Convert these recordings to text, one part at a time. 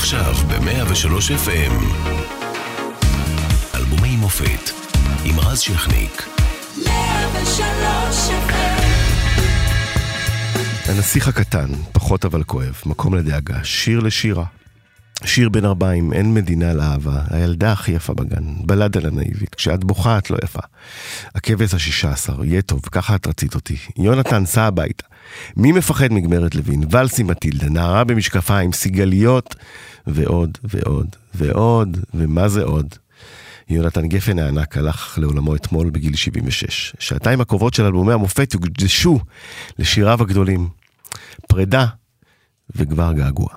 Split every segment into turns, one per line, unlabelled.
עכשיו ב-103 FM. אלבומי מופת עם רז שכניק. 103 FM הנסיך הקטן, פחות אבל כואב, מקום לדאגה, שיר לשירה. שיר בן ארבעים, אין מדינה לאהבה, הילדה הכי יפה בגן, בלדה לנאיבית, כשאת בוכה את לא יפה. הכבש השישה עשר, יהיה טוב, ככה את רצית אותי. יונתן, סע הביתה. מי מפחד מגמרת לוין? ולסי מטילדה, נערה במשקפיים, סיגליות, ועוד ועוד ועוד, ומה זה עוד? יונתן גפן הענק הלך לעולמו אתמול בגיל 76. שעתיים הקרובות של אלבומי המופת יוקדשו לשיריו הגדולים. פרידה וכבר געגוע.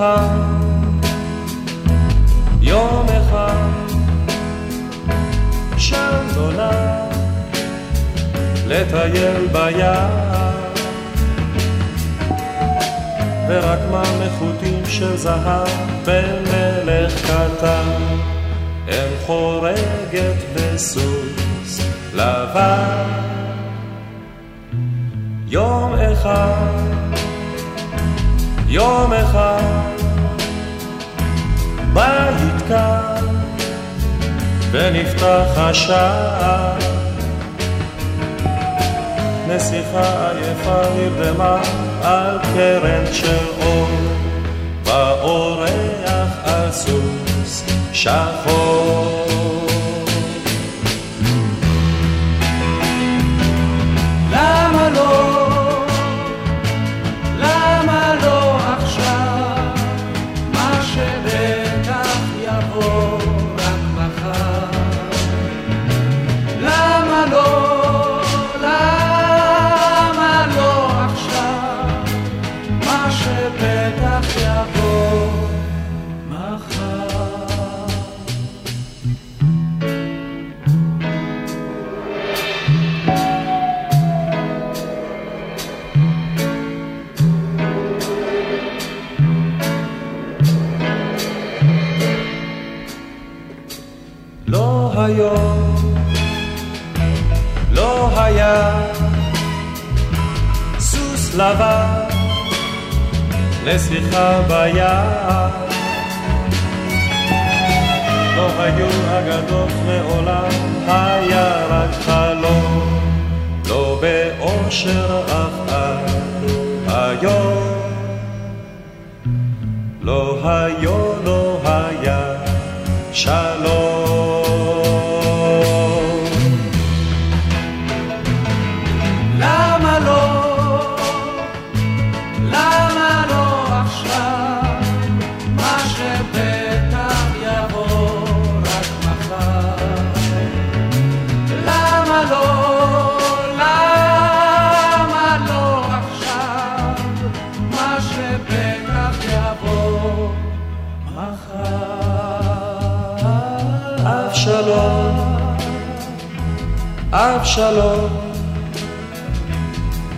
אחד, יום אחד, שם נולד. לטייל ביער, ורק מלכותים של זהב במלך קטן, אם חורגת בסוס לבן. יום אחד יום אחד בית קר ונפתח השער נסיכה עייפה נרדמה על קרן של אור באורח על סוס שחור לבן לשיחה ביער. לא היו אגדות מעולם, היה רק חלום, לא באושר אף עד היום. לא היו, לא היה אבשלום,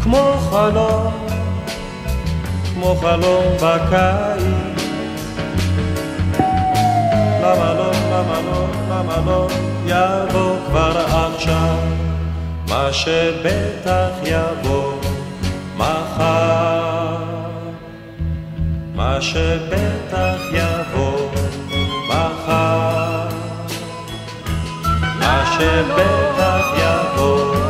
כמו חלום, כמו חלום בקיץ. למה לא, למה לא, למה לא, יבוא כבר עכשיו, מה שבטח יבוא מחר. מה שבטח שבטח יבוא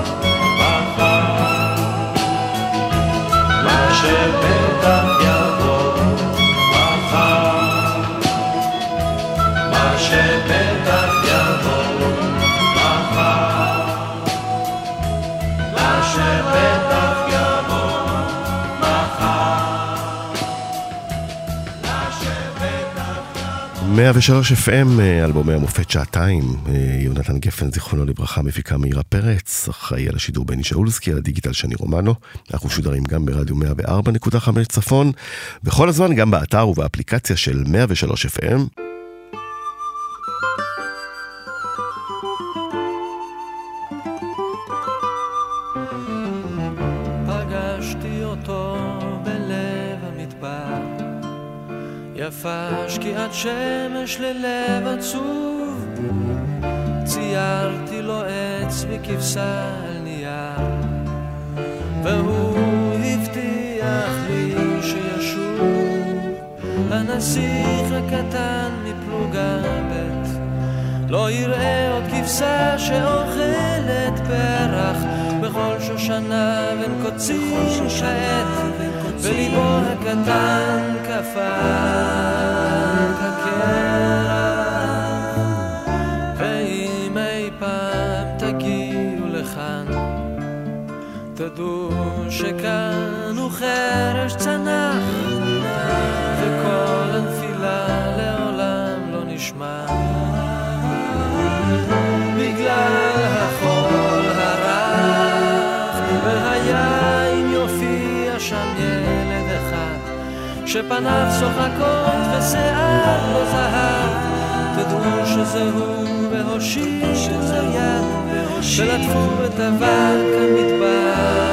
103 FM, אלבומי המופת שעתיים, יונתן גפן, זיכרונו לברכה, מפיקה מאירה פרץ, אחראי על השידור בני שאולסקי, על הדיגיטל שני רומנו. אנחנו משודרים גם ברדיו 104.5 צפון, וכל הזמן גם באתר ובאפליקציה של 103 FM.
שקיעת שמש ללב עצוב, ציירתי לו עץ וכבשה על נייר, והוא הבטיח לי שישוב, הנסיך הקטן מפלוגה ב', לא יראה עוד כבשה שאוכלת פרח. בכל שושנה בין קוצים שעת, וליבו הקטן קפא כקרח. ואם אי פעם תגיעו לכאן, תדעו שכאן הוא חרש צנח, וכל הנפילה לעולם לא נשמע. בגלל שפניו צוחקות ושיער לא זהב, תדעו שזה הוא והושיטו יד, ולטפו את אבק המדבר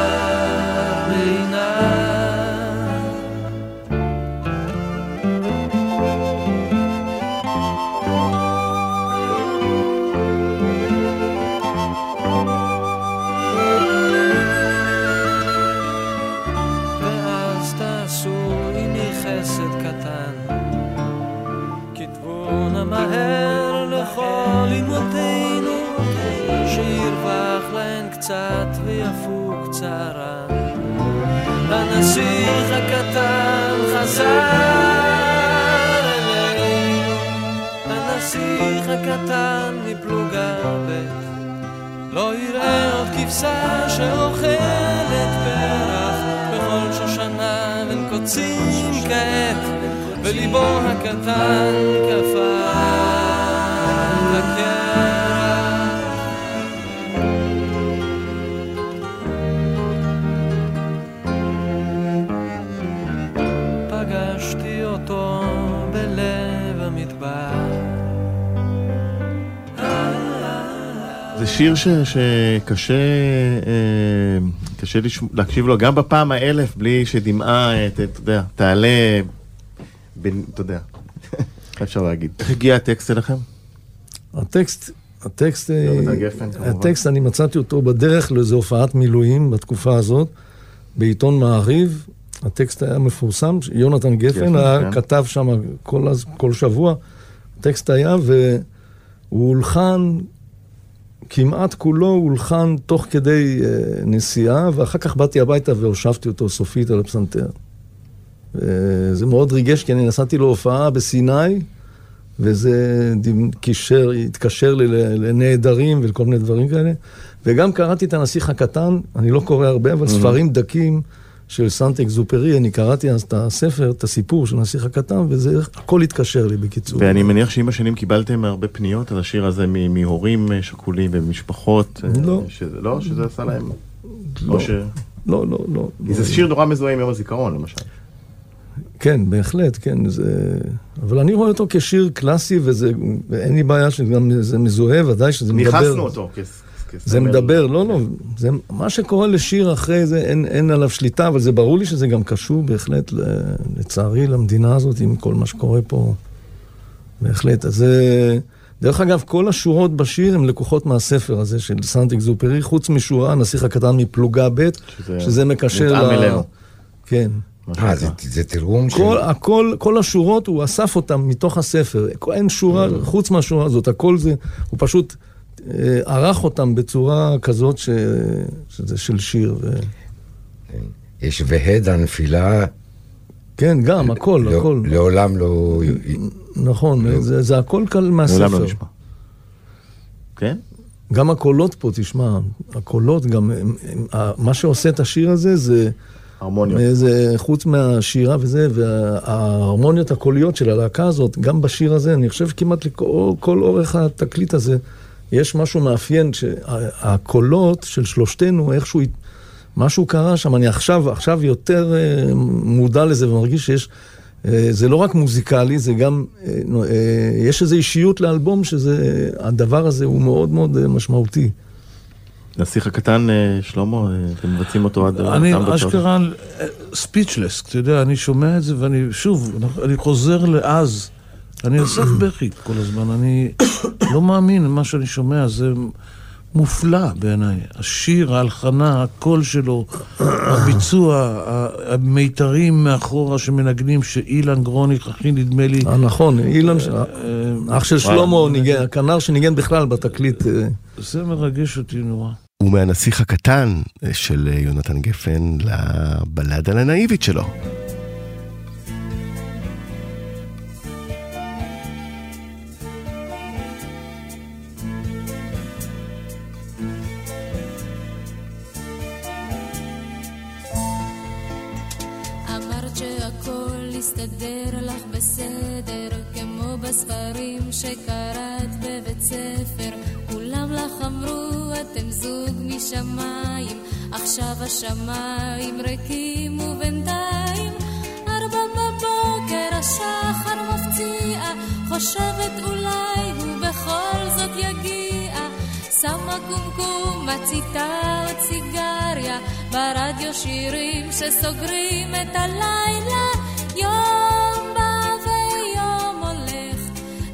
קצת ויפוג צערן. הנסיך הקטן חזר אלינו, הנסיך הקטן מפלוגה ב' לא יראה עוד כבשה שאוכלת פרח. בכל שושנה בין קוצים כעת וליבו הקטן קפא
שיר ש, שקשה אה, קשה לשמ... להקשיב לו גם בפעם האלף בלי שדמעה, את- אתה יודע, תעלה, בין, אתה יודע, אפשר להגיד. איך הגיע הטקסט אליכם?
הטקסט, הטקסט, אה,
יונתן גפן.
הטקסט, אני מצאתי אותו בדרך לאיזו הופעת מילואים בתקופה הזאת, בעיתון מעריב. הטקסט היה מפורסם, יונתן גפן היה,
כן.
כתב שם כל, כל שבוע. הטקסט היה, והוא הולחן, כמעט כולו הולחן תוך כדי אה, נסיעה, ואחר כך באתי הביתה והושבתי אותו סופית על הפסנתר. אה, זה מאוד ריגש, כי אני נסעתי להופעה בסיני, וזה קישר, התקשר לי לנעדרים ולכל מיני דברים כאלה. וגם קראתי את הנסיך הקטן, אני לא קורא הרבה, אבל ספרים דקים של סנט אקזופרי, אני קראתי אז את הספר, את הסיפור של הנסיך הקטן, וזה, הכל התקשר לי בקיצור.
ואני מניח שעם השנים קיבלתם הרבה פניות על השיר הזה מהורים שכולים ומשפחות. אה,
לא.
שזה, לא, שזה עשה להם...
לא.
או ש...
לא, לא, לא.
כי זה שיר נורא מזוהה עם יום הזיכרון, למשל.
כן, בהחלט, כן, זה... אבל אני רואה אותו כשיר קלאסי, וזה, ואין לי בעיה שגם זה מזוהה, ודאי שזה מדבר.
ניכסנו אותו.
זה מדבר, לא, לא, זה, מה שקורה לשיר אחרי זה, אין, אין עליו שליטה, אבל זה ברור לי שזה גם קשור בהחלט, ל- לצערי, למדינה הזאת, עם כל מה שקורה פה, בהחלט. אז זה... דרך אגב, כל השורות בשיר הן לקוחות מהספר הזה של סנט אקזופרי, חוץ משורה, הנסיך הקטן מפלוגה ב',
שזה
שזה מקשר
מותאם אלינו.
כן.
אה. זה- זה תרגום של...
כל, הכל, כל השורות, הוא אסף אותן מתוך הספר. אין שורה, חוץ מהשורה הזאת, הכל זה, הוא פשוט אה, ערך אותם בצורה כזאת ש, שזה של שיר. ו...
יש והד הנפילה,
כן, גם, הכל,
לא-
הכל.
לעולם לא...
נכון, זה, זה הכל קל מהספר.
לא נשמע. כן?
גם הקולות פה, תשמע, הקולות גם, הם, הם, ה- מה שעושה את השיר הזה זה,
הרמוניות.
זה חוץ מהשירה וזה, וההרמוניות הקוליות של הלהקה הזאת, גם בשיר הזה, אני חושב כמעט לכל כל אורך התקליט הזה, יש משהו מאפיין, שהקולות של שלושתנו, איכשהו, משהו קרה שם, אני עכשיו, עכשיו יותר אה, מודע לזה ומרגיש שיש, אה, זה לא רק מוזיקלי, זה גם, אה, יש איזו אישיות לאלבום שזה, הדבר הזה הוא מאוד מאוד משמעותי.
נסיך הקטן, שלמה, אתם מבצעים אותו עד...
אני. אשכרה ספיצ'לס, אתה יודע, אני שומע את זה ואני, שוב, אני חוזר לאז. אני על סף בכי כל הזמן, אני לא מאמין למה שאני שומע, זה מופלא בעיניי. השיר, ההלחנה, הקול שלו, הביצוע, המיתרים מאחורה שמנגנים, שאילן גרוניך, אחי, נדמה לי,
אה, נכון, אילן, ש-
אה,
אח של שלמה, הכנר שניגן בכלל בתקליט. אה,
זה מרגש אותי נורא.
ומהנסיך הקטן של אה, יונתן גפן לבלדה הנאיבית שלו.
יסתדר לך בסדר, כמו בספרים שקראת בבית ספר. כולם לך אמרו, אתם זוג משמיים, עכשיו השמיים ריקים ובינתיים. ארבע בבוקר השחר מפציע, חושבת אולי הוא בכל זאת יגיע. שמה קומקום, מציתה עוד סיגריה, ברדיו שירים שסוגרים את הלילה. יום בא ויום הולך,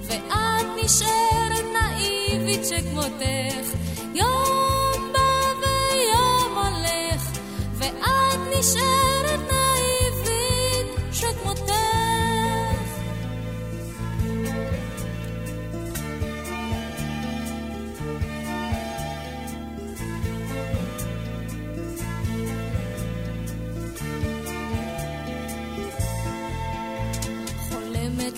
ואת נשארת נאיבית שכמותך. יום בא ויום הולך, ואת נשארת נאיבית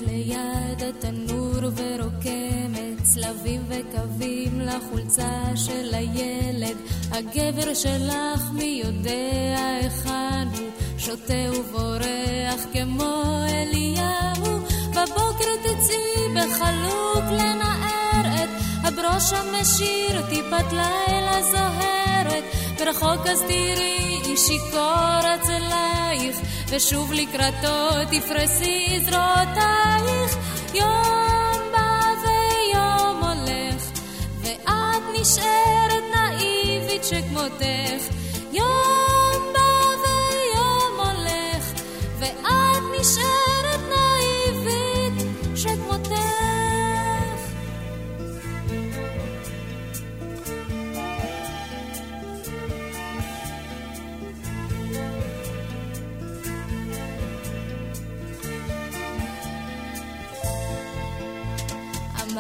ליד התנור ורוקמת צלבים וקווים לחולצה של הילד. הגבר שלך מי יודע היכן הוא? שותה ובורח כמו אליהו. בבוקר תצאי בחלוק לנער את הברוש המשיר טיפת לילה זוהרת ברחוק אז תראי שיכור אצלייך ושוב לקראתו תפרסי זרועותייך יום בא ויום הולך ואת נשארת נאיבית שכמותך. יום בא ויום הולך ואת נשארת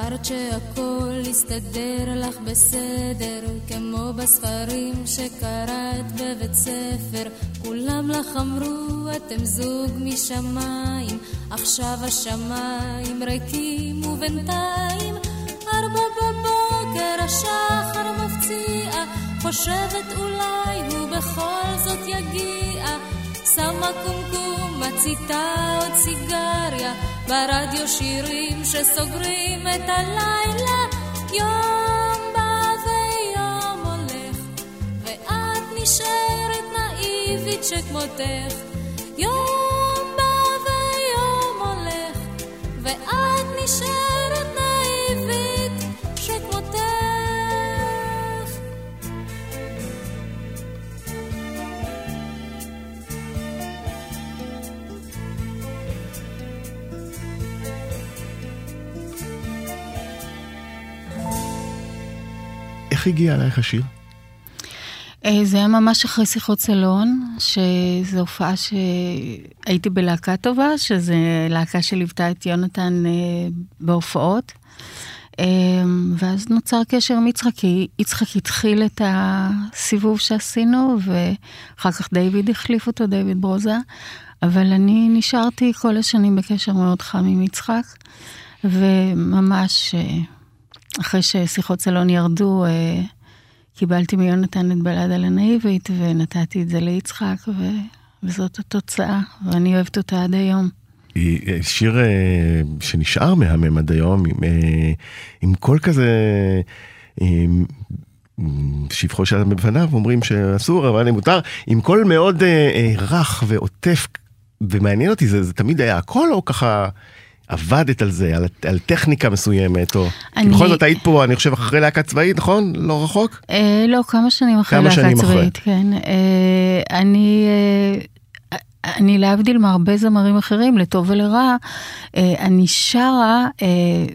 אמרת שהכל יסתדר לך בסדר, כמו בספרים שקראת בבית ספר. כולם לך אמרו, אתם זוג משמיים, עכשיו השמיים ריקים ובינתיים ארבע בבוקר השחר מפציע, חושבת אולי הוא בכל זאת יגיע. שמה קומקום, מציתה עוד סיגריה, ברדיו שירים שסוגרים את הלילה. יום בא ויום הולך, ואת נשארת נאיבית שכמותך. יום בא ויום הולך, ואת נשארת
הגיע אלייך השיר?
אה, זה היה ממש אחרי שיחות סלון, שזו הופעה שהייתי בלהקה טובה, שזו להקה שליוותה את יונתן אה, בהופעות. אה, ואז נוצר קשר עם יצחק, כי יצחק התחיל את הסיבוב שעשינו, ואחר כך דיוויד החליף אותו, דיוויד ברוזה. אבל אני נשארתי כל השנים בקשר מאוד חם עם יצחק, וממש אחרי ששיחות סלון ירדו, אה, קיבלתי מיונתן את בלדה לנאיבית, ונתתי את זה ליצחק, ו... וזאת התוצאה, ואני אוהבת אותה עד היום.
אה, שיר אה, שנשאר מהמם עד היום, עם, עם קול כזה, עם, שבחו של בפניו, אומרים שאסור, אבל אני מותר, עם קול מאוד אה, אה, רך ועוטף, ומעניין אותי, זה, זה תמיד היה הקול או ככה עבדת על זה, על, על טכניקה מסוימת, או...
אני-
בכל זאת היית פה, אני חושב, אחרי להקה צבאית, נכון? לא רחוק?
אה, לא, כמה שנים אחרי
כמה
להקה
שנים אחרי.
צבאית, כן. אה, אני, אה, אני להבדיל מהרבה זמרים אחרים, לטוב ולרע, אה, אני שרה אה,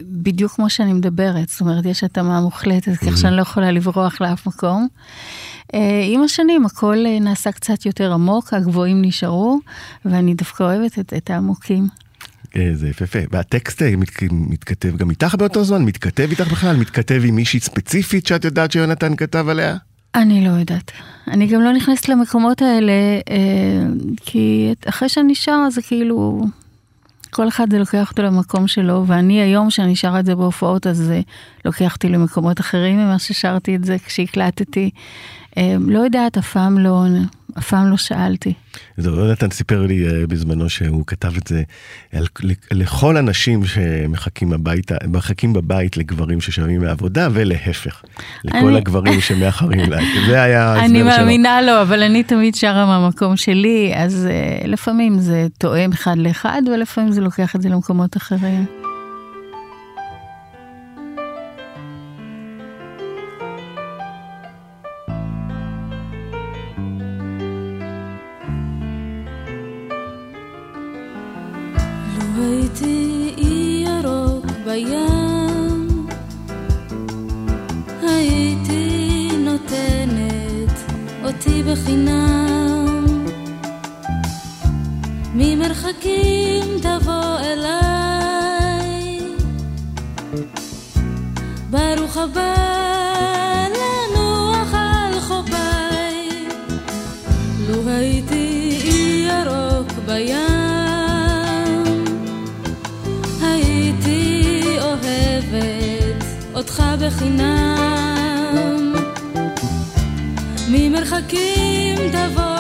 בדיוק כמו שאני מדברת, זאת אומרת, יש התאמה מוחלטת, כך שאני לא יכולה לברוח לאף מקום. אה, עם השנים הכל אה, נעשה קצת יותר עמוק, הגבוהים נשארו, ואני דווקא אוהבת את, את העמוקים.
אה, זה יפהפה. והטקסט אה, מת, מתכתב גם איתך באותו זמן? מתכתב איתך בכלל? מתכתב עם מישהי ספציפית שאת יודעת שיונתן כתב עליה?
אני לא יודעת. אני גם לא נכנסת למקומות האלה, אה, כי אחרי שאני שרה זה כאילו, כל אחד זה לוקח אותו למקום שלו, ואני היום שאני שרה את זה בהופעות, אז זה לוקח אותי למקומות אחרים ממה ששרתי את זה כשהקלטתי. אה, לא יודעת, אף פעם לא, אף פעם לא שאלתי.
זהו, יונתן סיפר לי אה, בזמנו שהוא כתב את זה על, לכל הנשים שמחכים הביתה, מחכים בבית לגברים ששבים מהעבודה, ולהפך, לכל
אני-
הגברים שמאחרים לה. זה היה ההסבר
אני
שלו.
מאמינה לו, אבל אני תמיד שרה מהמקום שלי, אז uh, לפעמים זה תואם אחד לאחד, ולפעמים זה לוקח את זה למקומות אחרים.
בים, הייתי נותנת אותי בחינם. ממרחקים תבוא אליי, ברוך הבא לנוח על חופיי. לו הייתי ירוק בים, בחינם. ממרחקים תבוא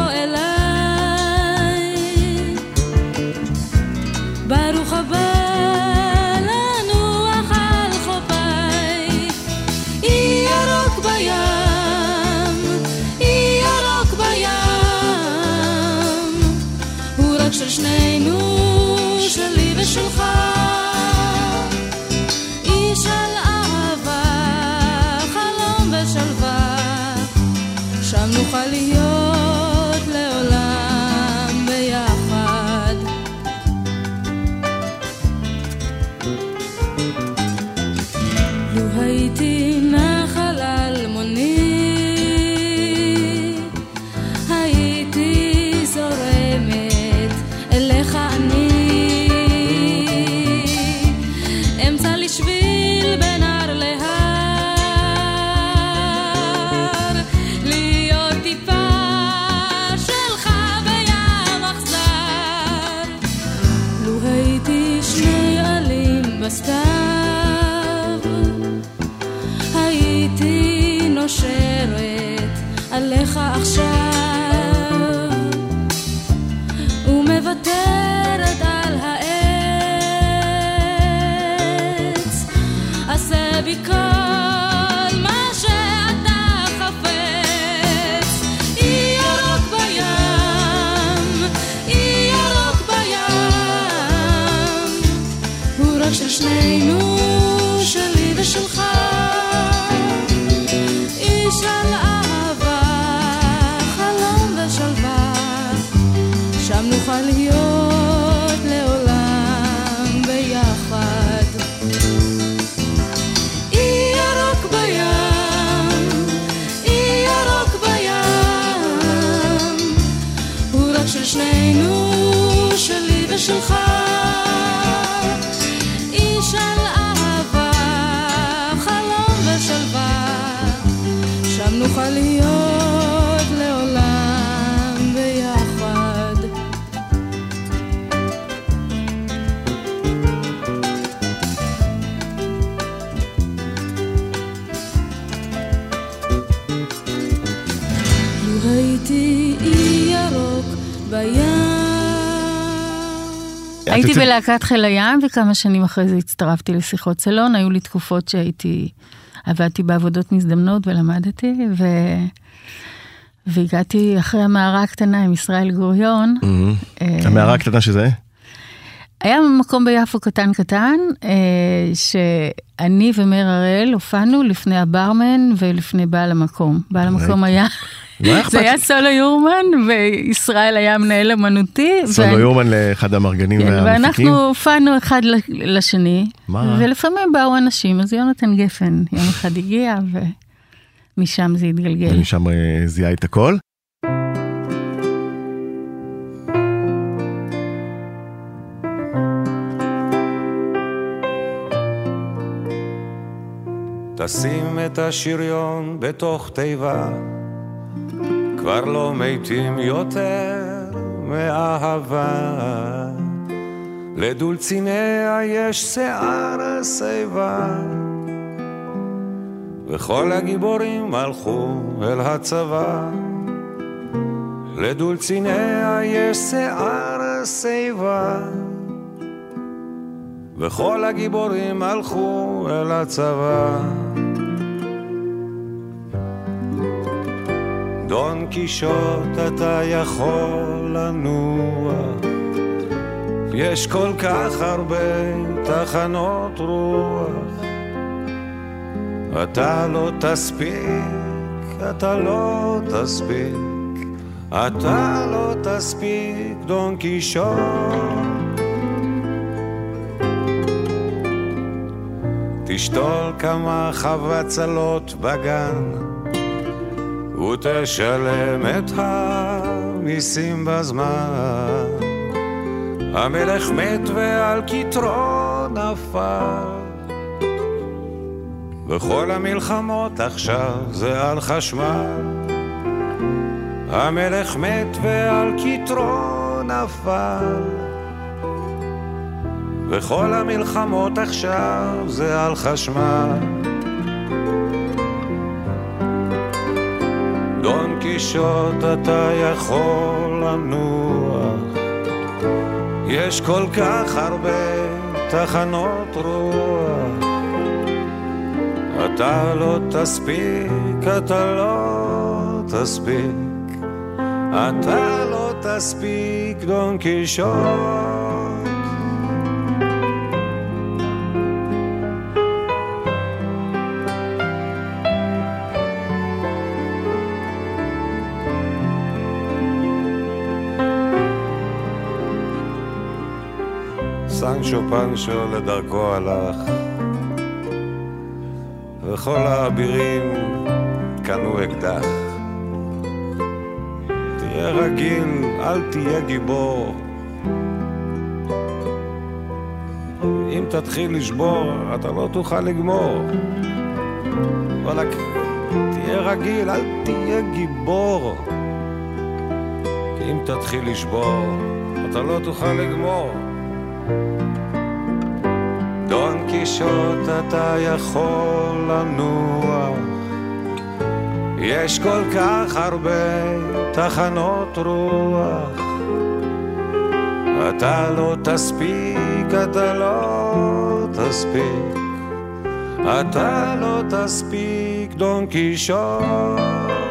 בלהקת חיל הים, וכמה שנים אחרי זה הצטרפתי לשיחות סלון. היו לי תקופות שהייתי, עבדתי בעבודות מזדמנות ולמדתי, ו... והגעתי אחרי המערה הקטנה עם ישראל גוריון.
מהמם.
אה,
המערה הקטנה שזה?
היה מקום ביפו קטן קטן, אה, שאני ומאיר הראל הופענו לפני הברמן ולפני בעל המקום. בעל המקום היה, זה היה. סולו יורמן, וישראל היה מנהל אמנותי.
סולו יורמן לאחד המארגנים
כן,
והמפיקים.
ואנחנו הופענו אחד ל- לשני? ולפעמים באו אנשים, אז יונתן גפן יום אחד הגיע, ומשם זה התגלגל.
ומשם אה, זיהה את הכל.
תשים את השריון בתוך תיבה, כבר לא מתים יותר מאהבה. לדולציניה יש שיער שיבה, וכל הגיבורים הלכו אל הצבא. לדולציניה יש שיער שיבה, וכל הגיבורים הלכו אל הצבא. דון קישוט אתה יכול לנוח, יש כל כך הרבה תחנות רוח. אתה לא תספיק, אתה לא תספיק, אתה לא תספיק, דון קישוט. תשתול כמה חבצלות בגן ותשלם את המיסים בזמן. המלך מת ועל כתרו נפל וכל המלחמות עכשיו זה על חשמל. המלך מת ועל כתרו נפל וכל המלחמות עכשיו זה על חשמל. דון קישוט אתה יכול לנוח, יש כל כך הרבה תחנות רוח. אתה לא תספיק, אתה לא תספיק, אתה לא תספיק, דון קישוט. סנצ'ו פנצ'ו לדרכו הלך, וכל האבירים קנו אקדח. תהיה רגיל, אל תהיה גיבור. אם תתחיל לשבור, אתה לא תוכל לגמור. וואלכ, תהיה רגיל, אל תהיה גיבור. אם תתחיל לשבור, אתה לא תוכל לגמור. דון קישוט אתה יכול לנוח, יש כל כך הרבה תחנות רוח. אתה לא תספיק, אתה לא תספיק, אתה לא תספיק, דון קישוט.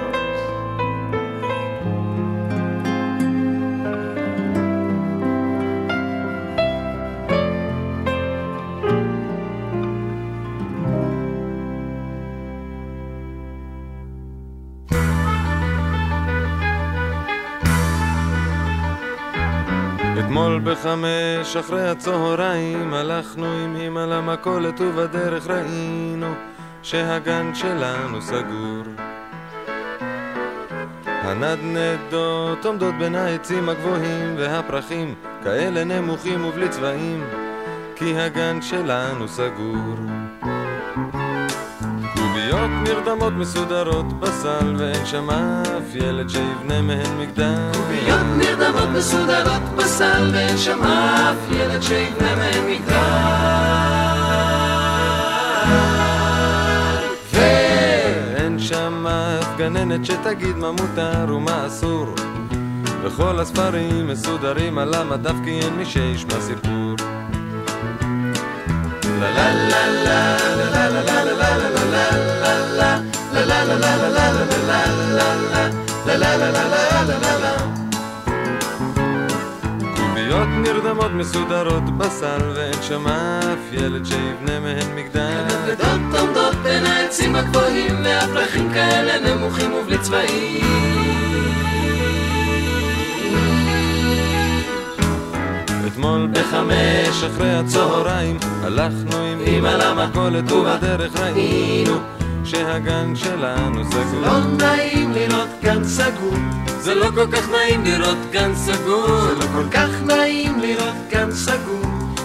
בחמש אחרי הצהריים הלכנו עם אמא למכולת ובדרך ראינו שהגן שלנו סגור. הנדנדות עומדות בין העצים הגבוהים והפרחים כאלה נמוכים ובלי צבעים כי הגן שלנו סגור. נרדמות מסודרות בסל ואין שם אף ילד שיבנה מהן מגדל. קוביות נרדמות מסודרות בסל ואין שם אף ילד שיבנה מהן מגדל. ואין שם אף גננת שתגיד מה מותר ומה אסור. וכל הספרים מסודרים על המדף כי אין מי שישמע סיפור. קוביות
נרדמות מסודרות בסל ואין שם אף ילד שיבנה מהן מגדל.
לידות עומדות בין העצים הגבוהים והפרחים כאלה נמוכים ובלי צבעים.
אתמול בחמש אחרי הצהריים הלכנו עם אמא למכולת ובדרך ראינו שהגן שלנו סגור.
לא נעים לראות גן סגור.
זה לא כל כך נעים לראות גן סגור.
זה לא כל כך נעים לראות גן סגור.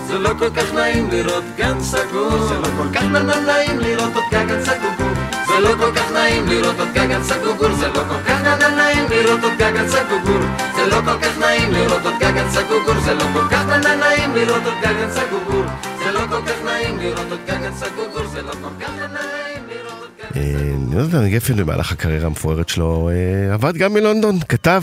זה לא כל כך נעים לראות גן סגור.
זה לא כל כך נעים לראות עוד גגן סגור.
זה לא כל כך נעים לראות עוד גגן.
זה לא כל כך נעים לראות עוד גגן סגור.
זה לא כל כך נעים לראות עוד גגן סגור.
זה לא כל כך נעים לראות עוד גגן סגור.
זה לא כל כך נעים לראות עוד גגן סגור. זה לא כל כך נעים.
יונתן גפן במהלך הקריירה המפוארת שלו אה, עבד גם מלונדון, כתב.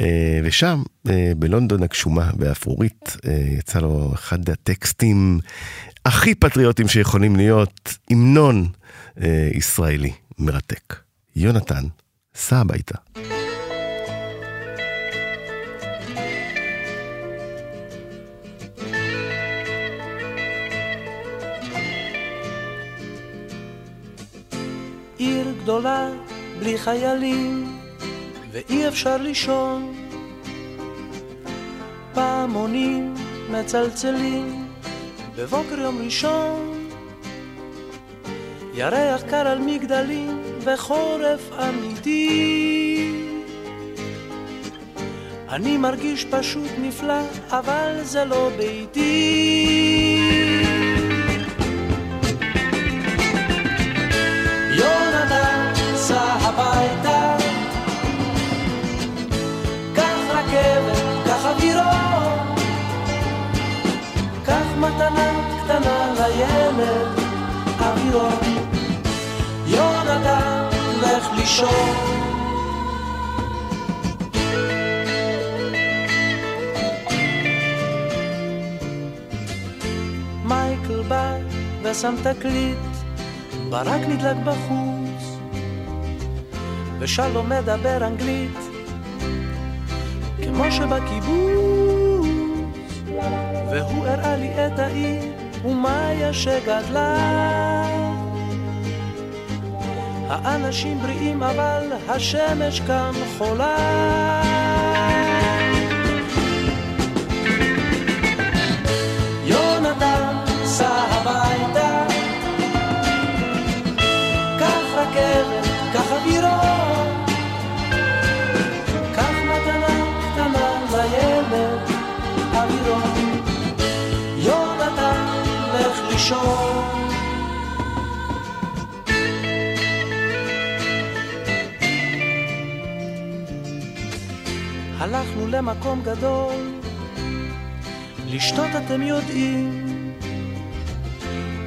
אה, ושם, אה, בלונדון הגשומה, באפרורית, יצא לו אחד הטקסטים הכי פטריוטיים שיכולים להיות, המנון ישראלי מרתק. יונתן, סע הביתה.
עיר גדולה בלי חיילים ואי אפשר לישון פעמונים מצלצלים בבוקר יום ראשון ירח קר על מגדלים וחורף אמיתי. אני מרגיש פשוט נפלא אבל זה לא ביתי. יונתן סע הביתה. קח מתנה קטנה לילד אווירון לך לישון מייקל בא ושם תקליט ברק נדלק בחוץ, ושלום מדבר אנגלית, כמו שבקיבוץ, והוא הראה לי את העיר, ומאיה שגדלה. האנשים בריאים אבל השמש כאן חולה. יונתן סע הביתה רכבת, קח אווירון, למקום גדול, לשתות אתם יודעים,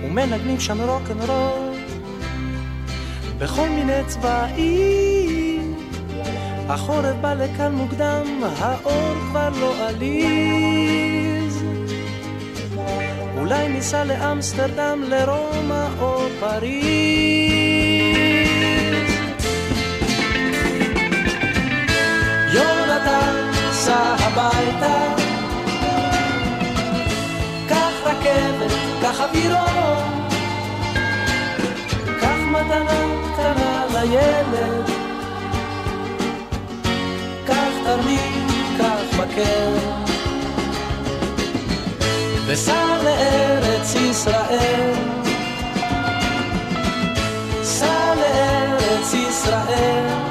ומנגנים שם רוקנרול. בכל מיני צבעים. החורף בא לכאן מוקדם, האור כבר לא עליז. אולי ניסע לאמסטרדם, לרומא או פריז. יונתן, סע הביתה, קח רכבת, קח אווירון, קח מתנה קטנה לילד, קח תרמיד, קח מקל, וסע לארץ ישראל. סע לארץ ישראל.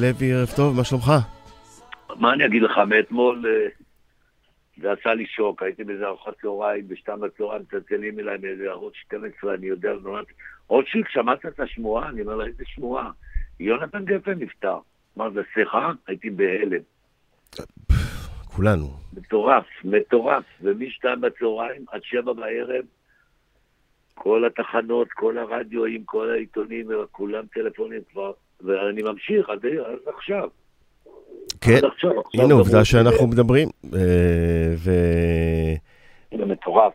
לוי, ערב טוב, מה שלומך?
מה אני אגיד לך, מאתמול אה, זה עשה לי שוק, הייתי באיזה ארוחת צהריים, בשתיים בצהריים מצלצלים אליי מאיזה ערוץ 12, אני יודע, נולד... רוטשילד, שמעת את השמועה? אני אומר לה, איזה שמועה? יונתן גפן נפטר. מה זה, שיחה? הייתי בהלם.
כולנו.
מטורף, מטורף. ומשתיים בצהריים עד שבע בערב, כל התחנות, כל הרדיואים, כל העיתונים, כולם טלפונים כבר, ואני ממשיך עד עד עכשיו.
כן, הנה עובדה שאנחנו מדברים. אה, ו...
זה מטורף.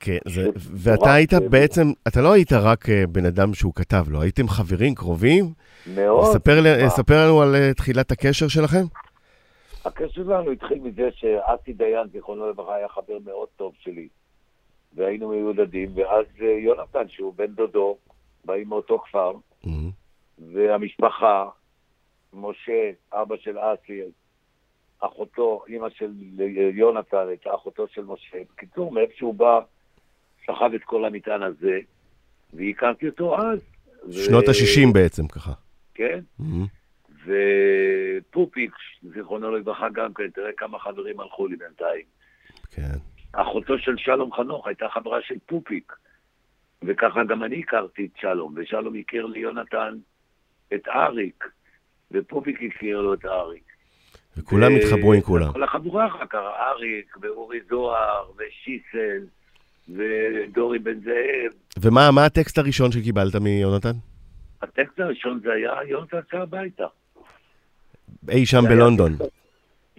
כן, זה, ואתה היית בעצם, אתה לא היית רק אה, בן אדם שהוא כתב לו, הייתם חברים קרובים?
מאוד.
ספר, לי-
מה?
ספר לנו על אה, תחילת הקשר שלכם.
הקשר שלנו התחיל מזה שאסי דיין, זיכרונו לברכה, היה חבר מאוד טוב שלי. והיינו מיודדים, ואז אה, יונתן, שהוא בן דודו, באים מאותו כפר, והמשפחה, משה, אבא של אסי, אחותו, אימא של יונתן, הייתה אחותו של משה. בקיצור, מאיפה שהוא בא, סחב את כל המטען הזה, והכרתי אותו אז.
שנות
ו-
ה-60 בעצם, ככה.
כן.
מהמם.
ופופיק, זיכרונו לברכה גם כן, תראה כמה חברים הלכו לי בינתיים.
כן.
אחותו של שלום חנוך הייתה חברה של פופיק, וככה גם אני הכרתי את שלום, ושלום הכיר ליונתן את אריק, ופופיק הכיר לו את אריק.
וכולם
ו-
התחברו עם כולם.
כל החבורה אחר כך, אריק, ואורי זוהר, ושיסל, ודורי בן זאב.
ומה מה הטקסט הראשון שקיבלת מיונתן?
הטקסט הראשון זה היה יונתן צא הביתה.
אי שם
היה
בלונדון.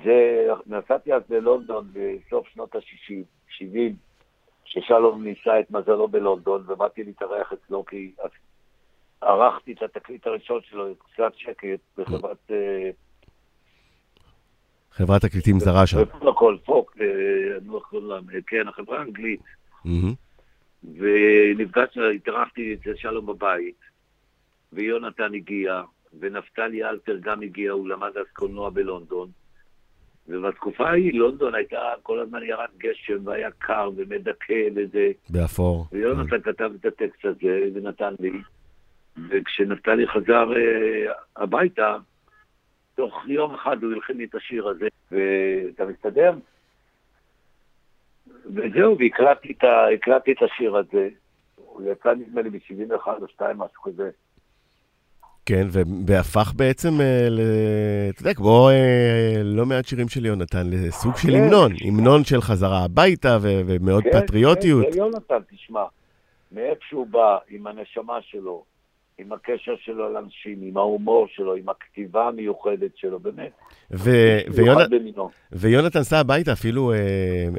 זה, נסעתי אז ללונדון בסוף שנות ה-60, 70, ששלום ניסה את מזלו בלונדון, ובאתי להתארח אצלו כי ערכתי את התקליט הראשון שלו, קצת שקט, בחברת... אה,
חברת תקליטים זרה שם.
בפרוקול, פוק, אה, אני לא יכול להם, אה, כן, החברה האנגלית.
מהמם.
ונפגש, התארחתי אצל שלום בבית, ויונתן הגיע, ונפתלי אלתר גם הגיע, הוא למד אז קולנוע בלונדון. ובתקופה ההיא לונדון הייתה, כל הזמן ירד גשם, והיה קר ומדכא וזה.
באפור.
ויונתן כתב את הטקסט הזה ונתן לי. וכשנפתלי חזר אה, הביתה, תוך יום אחד הוא הלחין לי את השיר הזה. ואתה מסתדר? וזהו, והקלטתי את, הקלטתי את השיר הזה. הוא יצא נדמה לי ב-71 או 2, משהו כזה.
כן, והפך בעצם, אה, ל- אתה יודע, כמו אה, לא מעט שירים של יונתן, לסוג של
כן.
המנון. המנון של חזרה הביתה ומאוד
כן,
פטריוטיות.
כן, זה יונתן, תשמע. מאיפה שהוא בא, עם הנשמה שלו, עם הקשר שלו לאנשים, עם ההומור שלו, עם הכתיבה המיוחדת שלו, באמת.
ו- ויונ-. ויונתן סע הביתה אפילו אה,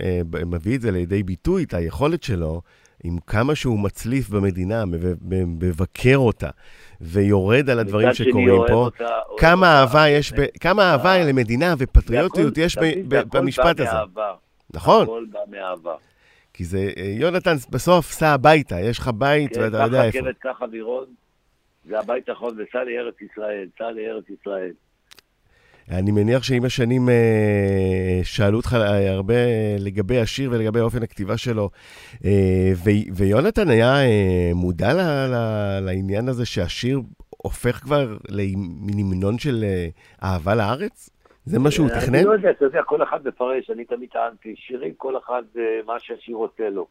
אה, מביא את זה לידי ביטוי, את היכולת שלו, עם כמה שהוא מצליף במדינה, מבקר אותה, ויורד על הדברים שקורים פה.
אותה,
כמה אהבה יש, ב- כמה אהבה למדינה ופטריוטיות יש במשפט הזה. נכון.
הכל בא מאהבה.
כי זה, אה, יונתן בסוף סע הביתה, יש לך בית
כן,
ואתה יודע איפה.
רכבת, קח אווירון, זה הבית האחרון, וסע לארץ ישראל, סע לארץ ישראל.
אני מניח שעם השנים אה, שאלו אותך אה, הרבה לגבי השיר ולגבי אופן הכתיבה שלו, אה, ויונתן היה אה, מודע לעניין הזה שהשיר הופך כבר למין המנון של אה, אהבה לארץ? זה מה שהוא תכנן?
אני לא יודע, אתה יודע, כל אחד מפרש, אני תמיד טענתי, שירים, כל אחד זה מה שהשיר רוצה לו.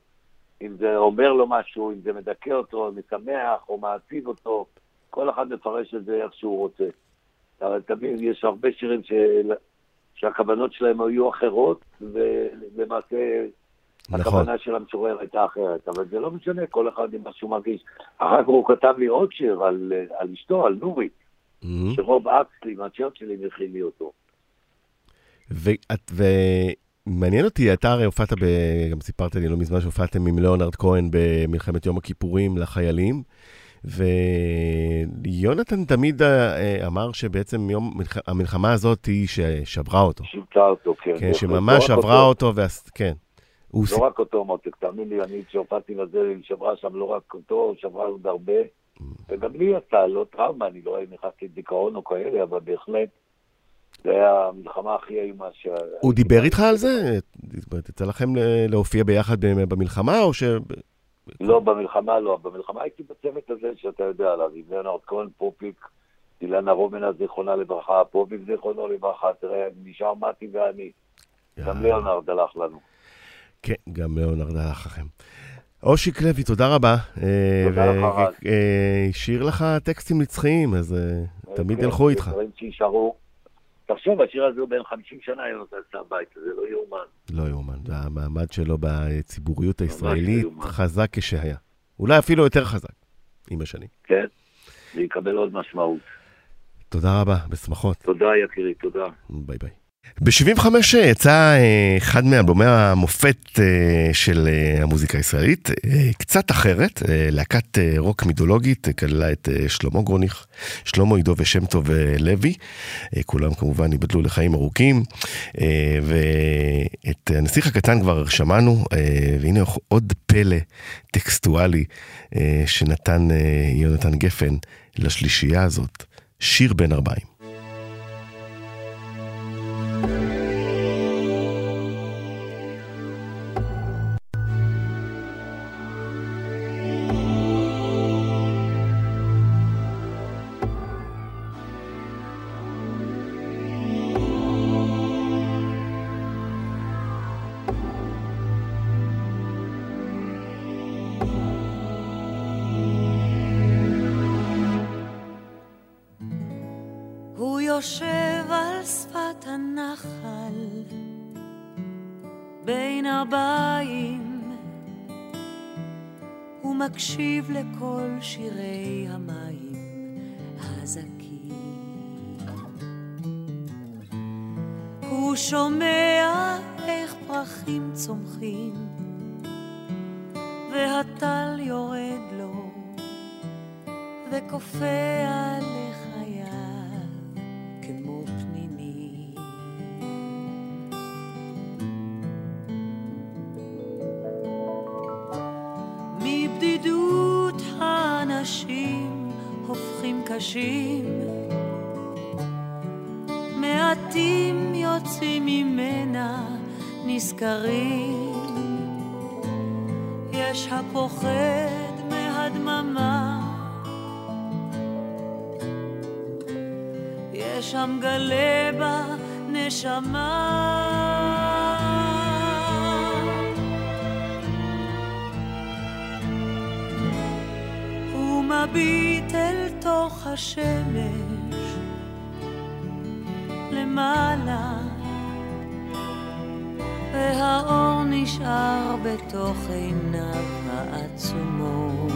אם זה אומר לו משהו, אם זה מדכא אותו, משמח או מעציב אותו, כל אחד מפרש את זה איך שהוא רוצה. אבל תמיד יש הרבה שירים של... שהכוונות שלהם היו אחרות, ולמעשה
נכון.
הכוונה של המשורר הייתה אחרת. אבל זה לא משנה, כל אחד עם מה שהוא מרגיש. אחר כך הוא כתב לי עוד שיר על, על אשתו, על נורית,
Mhm.
שרוב אקסלי מהצ'רצ'ילים הכין לי אותו.
ואת- ומעניין אותי, אתה הרי הופעת, ב... גם סיפרת לי לא מזמן שהופעתם עם ליאונרד כהן במלחמת יום הכיפורים לחיילים, ויונתן תמיד אה, אמר שבעצם יום, מלח- המלחמה הזאת היא ששברה אותו.
שימתה אותו, כן.
כן,
בהחלט.
שממש
לא רק
עברה אותו, ועש... כן. הוא...
לא רק אותו מותק, תאמין לי, אני כשהופעתי בזה, היא שברה שם לא רק אותו, שברה עוד הרבה, וגם לי עשתה, לא טראומה, אני לא נכנסתי לדיכאון או כאלה, אבל בהחלט, זה היה המלחמה הכי איומה ש...
הוא דיבר איתך על זה? זאת אומרת, יצא לכם להופיע ביחד ב- במלחמה, או ש...
לא, במלחמה לא. במלחמה הייתי בצוות הזה שאתה יודע עליו, עם ליאונרד כהן, פופיק, אילנה רומנה, זיכרונה לברכה, פופיק, זיכרונו לברכה, תראה, נשאר מתי ואני. גם ליאונרד הלך לנו.
כן, גם ליאונרד הלך לכם. אושיק לוי, תודה רבה. אה,
תודה לך, רז.
והשאיר לך טקסטים נצחיים, אז אה, תמיד
כן,
ילכו איתך.
דברים שישארו. תחשוב, השיר הזה הוא בן 50 שנה, יונתן עשה הביתה, זה לא יאומן.
לא יאומן, והמעמד שלו בציבוריות הישראלית חזק כשהיה. אולי אפילו יותר חזק, עם השנים.
כן, זה יקבל עוד משמעות.
תודה רבה, בשמחות.
תודה יקירי, תודה.
ביי ביי. ב-75 יצא אה, אחד מאלבומי המופת אה, של אה, המוזיקה הישראלית, קצת אחרת, להקת רוק מיתולוגית, כללה את שלמה גרוניך, שלמה עידו ושם טוב לוי, כולם כמובן ייבדלו לחיים ארוכים, ואת הנסיך הקטן כבר שמענו, והנה עוד פלא טקסטואלי שנתן יונתן גפן לשלישייה הזאת, שיר בן ארבעים.
מקשיב שומע איך פרחים צומחים, והטל יורד לו, וכופה עליך יש שם גלה בנשמה. מביט אל תוך השמש למעלה והאור נשאר בתוך עיניו העצומות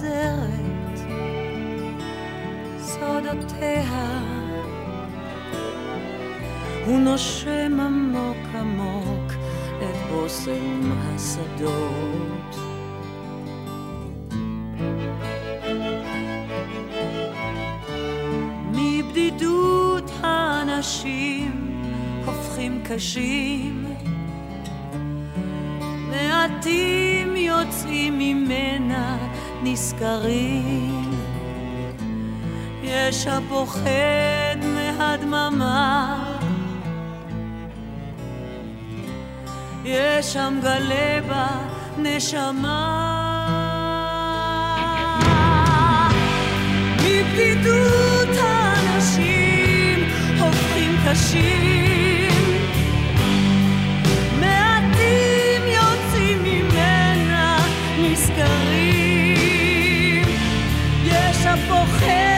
מפזרת סודותיה הוא נושם עמוק עמוק את בושם השדות. מבדידות האנשים הופכים קשים, נזכרים. יש הפוחד מהדממה יש שם גלה בנשמה. מבדידות האנשים הופכים קשים, יש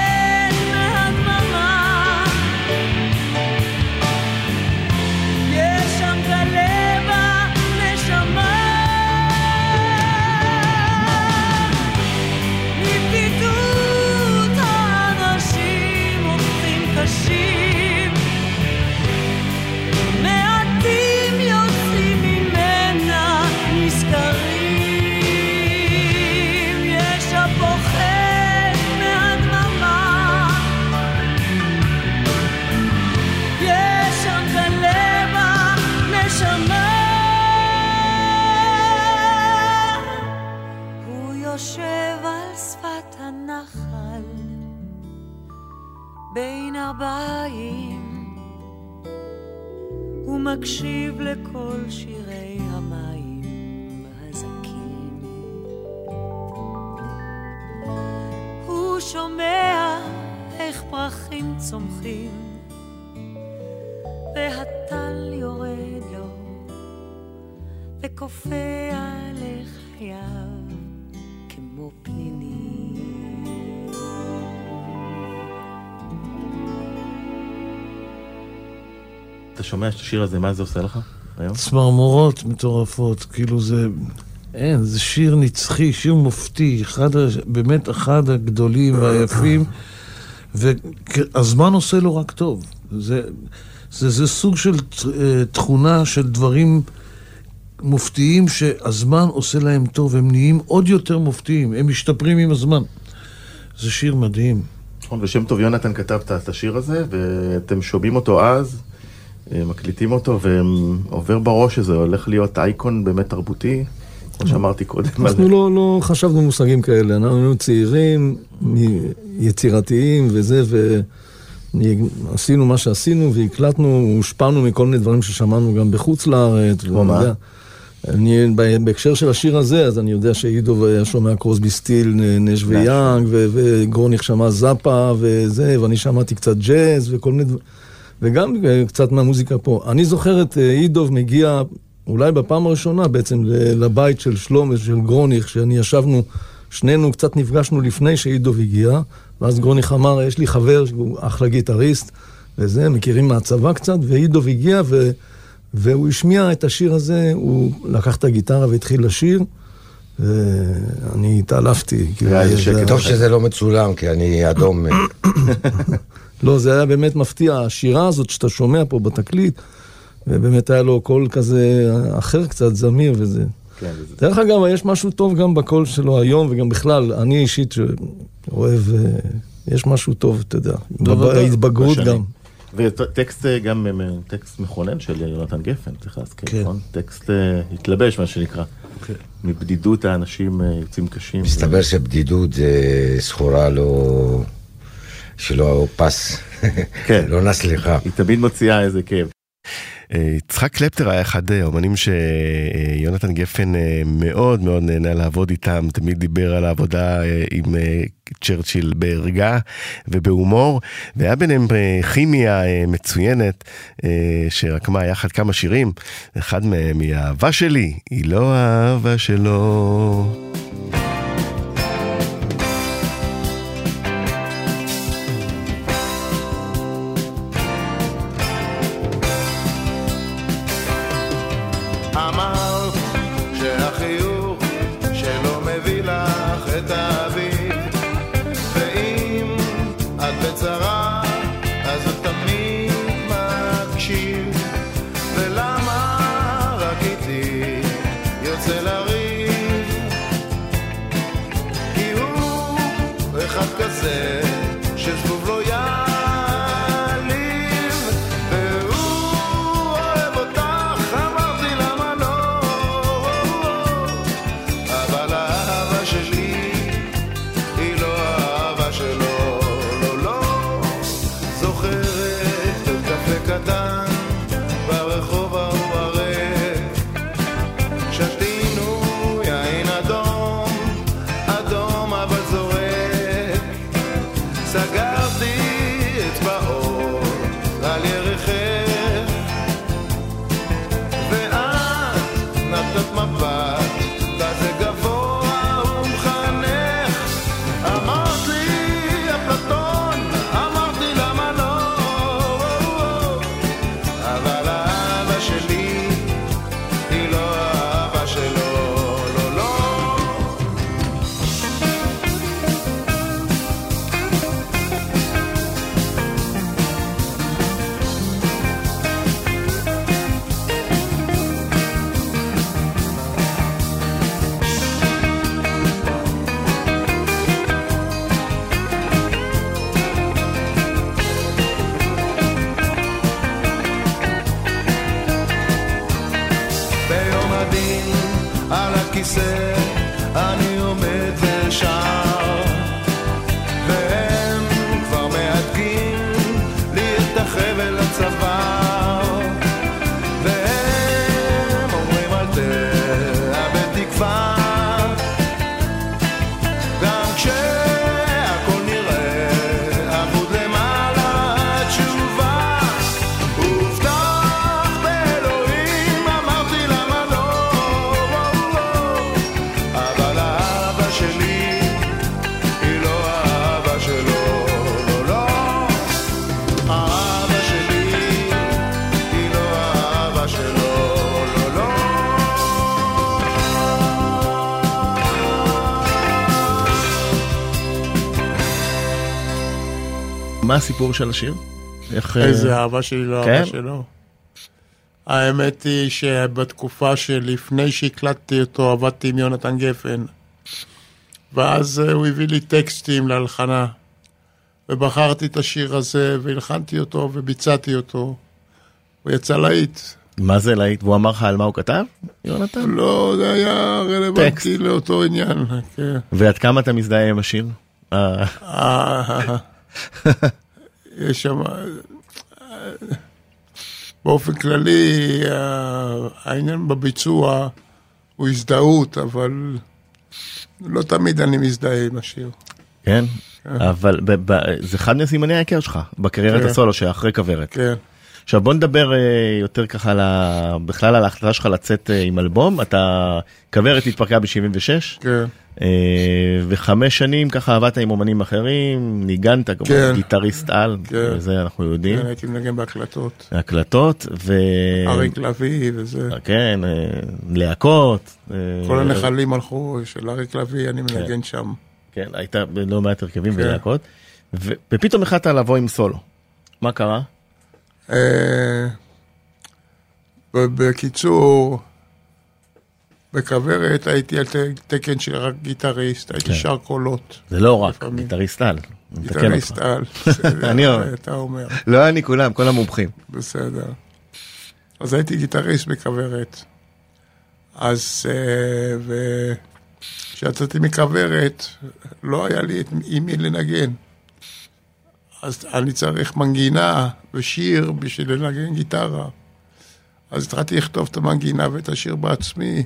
הבאים ומקשיב לכל שירי המים הזכים. הוא שומע איך פרחים צומחים והטל יורד לו וכופה לחייו כמו פנינים.
אתה שומע את השיר הזה, מה זה עושה לך היום?
צמרמורות מטורפות, כאילו זה... אין, זה שיר נצחי, שיר מופתי, אחד, באמת אחד הגדולים והיפים, והזמן עושה לו רק טוב. זה, זה, זה סוג של אה, תכונה של דברים מופתיים שהזמן עושה להם טוב, הם נהיים עוד יותר מופתיים, הם משתפרים עם הזמן. זה שיר מדהים.
נכון, ושם טוב יונתן כתב את השיר הזה, ואתם שומעים אותו אז, מקליטים אותו, ועובר בראש שזה הולך להיות אייקון באמת תרבותי. כמו שאמרתי קודם.
אנחנו לא, לא חשבנו מושגים כאלה, אנחנו היינו צעירים, יצירתיים וזה, ועשינו מה שעשינו והקלטנו, הושפענו מכל מיני דברים ששמענו גם בחוץ לארץ.
כמו מה?
אני, בהקשר של השיר הזה, אז אני יודע שעידו היה שומע קרוסבי סטיל, נש ויאנג, וגרוניך שמע זאפה וזה, ואני שמעתי קצת ג'אז וכל מיני דברים, וגם קצת מהמוזיקה פה. אני זוכר את עידו מגיע אולי בפעם הראשונה בעצם לבית של שלום ושל גרוניך, שאני ישבנו, שנינו קצת נפגשנו לפני שאידוב הגיע, ואז גרוניך אמר, יש לי חבר שהוא אחלה גיטריסט, וזה, מכירים מהצבא קצת, ואידוב הגיע ו... והוא השמיע את השיר הזה, הוא לקח את הגיטרה והתחיל לשיר, ואני התעלפתי.
טוב שזה לא מצולם, כי אני אדום.
לא, זה היה באמת מפתיע, השירה הזאת שאתה שומע פה בתקליט, ובאמת היה לו קול כזה אחר קצת, זמיר וזה. כן, דרך אגב, יש משהו טוב גם בקול שלו היום, וגם בכלל, אני אישית שאוהב, אה, יש משהו טוב, אתה יודע, בהתבגרות גם.
וטקסט אה, גם, אה, טקסט מכונן של יונתן גפן, צריך להזכיר, כן. נכון? טקסט התלבש, מה שנקרא. כן. מבדידות האנשים יוצאים קשים.
מסתבר שבדידות זה סחורה לא... שלא פס, כן. לא נסליחה.
היא תמיד מוציאה איזה כאב.
יצחק קלפטר היה אחד האומנים שיונתן גפן אה, מאוד מאוד נהנה לעבוד איתם, תמיד דיבר על העבודה אה, עם אה, צ'רצ'יל בערגה ובהומור, והיה ביניהם כימיה מצוינת שרקמה יחד כמה שירים, אחד מהם היא האהבה שלי, היא לא האהבה שלו. הסיפור של השיר?
איך... איזה אהבה שלי לא כן? אהבה שלו. האמת היא שבתקופה שלפני שהקלטתי אותו עבדתי עם יונתן גפן. ואז הוא הביא לי טקסטים להלחנה. ובחרתי את השיר הזה, והלחנתי אותו וביצעתי אותו. הוא יצא להיט.
מה זה להיט? והוא אמר לך על מה הוא כתב, יונתן?
לא, זה היה רלוונטי לאותו עניין, כן.
ועד כמה אתה מזדהה עם השיר? אה.
אה, יש שם... באופן כללי, העניין בביצוע הוא הזדהות, אבל לא תמיד אני מזדהה עם השיר.
כן? כן. אבל זה אחד מסימני ההיכר שלך, בקריירת כן. הסולו שאחרי כוורת.
כן.
עכשיו בוא נדבר אה, יותר ככה על ה... בכלל על ההחלטה שלך לצאת אה, עם אלבום, אתה, כוורת התפרקה ב-76.
כן.
אה, וחמש שנים ככה עבדת עם אומנים אחרים, ניגנת כמו כן. גיטריסט על, כן. זה אנחנו יודעים.
כן, הייתי מנגן בהקלטות.
הקלטות, ו...
אריק לביא וזה.
כן, להקות.
כל הנחלים הלכו של אריק לביא, אני מנגן כן. שם.
כן, היית בלא מעט הרכבים כן. ולהקות, ופתאום החלטת לבוא עם סולו. מה קרה?
אה, בקיצור, בכוורת הייתי על תקן של רק גיטריסט, הייתי כן. שר קולות.
זה לא רק, גיטריסט על.
גיטריסט על,
אני אומר.
אתה אומר.
לא אני, כולם, כל המומחים.
בסדר. אז הייתי גיטריסט בכוורת. אז, אה, כשיצאתי מכוורת, לא היה לי עם מי לנגן. אז אני צריך מנגינה ושיר בשביל לנגן גיטרה. אז התחלתי לכתוב את המנגינה ואת השיר בעצמי,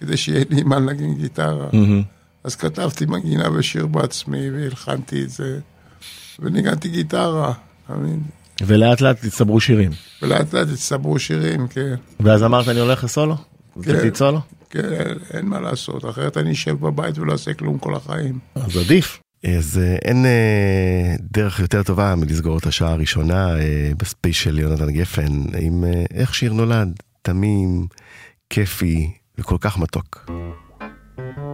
כדי שיהיה לי מה לנגן גיטרה. Mm-hmm. אז כתבתי מנגינה ושיר בעצמי, והלחנתי את זה, וניגנתי גיטרה?
ולאט לאט הצטברו שירים.
ולאט לאט הצטברו שירים, כן.
ואז אמרת, אני הולך לסולו? כן. סולו?
כן, אין מה לעשות, אחרת אני אשב בבית ולא אעשה כלום כל החיים.
אז עדיף. אז אה, אין אה, דרך יותר טובה מלסגור את השעה הראשונה אה, בספיישל יונתן גפן, עם אה, איך שיר נולד, תמים, כיפי וכל כך מתוק.
איך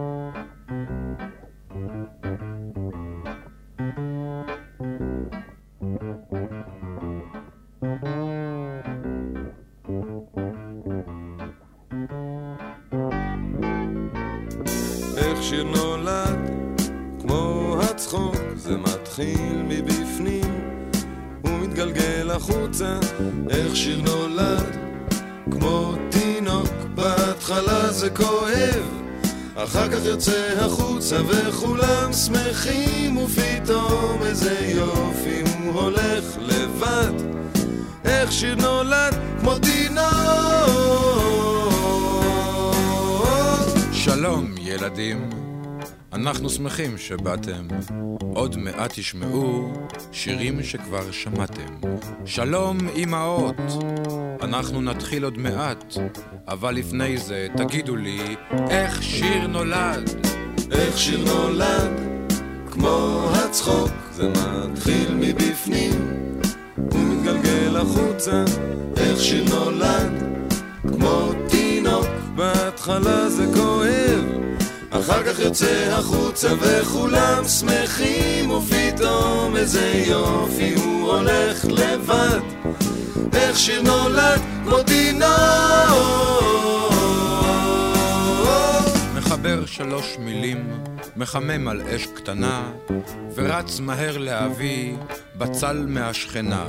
החוצה איך שיר נולד כמו תינוק בהתחלה זה כואב אחר כך יוצא החוצה וכולם שמחים ופתאום איזה יופי הוא הולך לבד. איך שיר נולד כמו תינוק.
שלום ילדים אנחנו שמחים שבאתם. עוד מעט תשמעו שירים שכבר שמעתם. שלום אמהות, אנחנו נתחיל עוד מעט, אבל לפני זה תגידו לי איך שיר נולד.
איך שיר נולד, כמו הצחוק, זה מתחיל מבפנים, ומתגלגל החוצה, איך שיר נולד, כמו תינוק, בהתחלה זה כואב. אחר כך יוצא החוצה וכולם שמחים ופתאום איזה יופי הוא הולך לבד. איך שיר נולד כמו תינוק
מחבר שלוש מילים, מחמם על אש קטנה ורץ מהר להביא בצל מהשכנה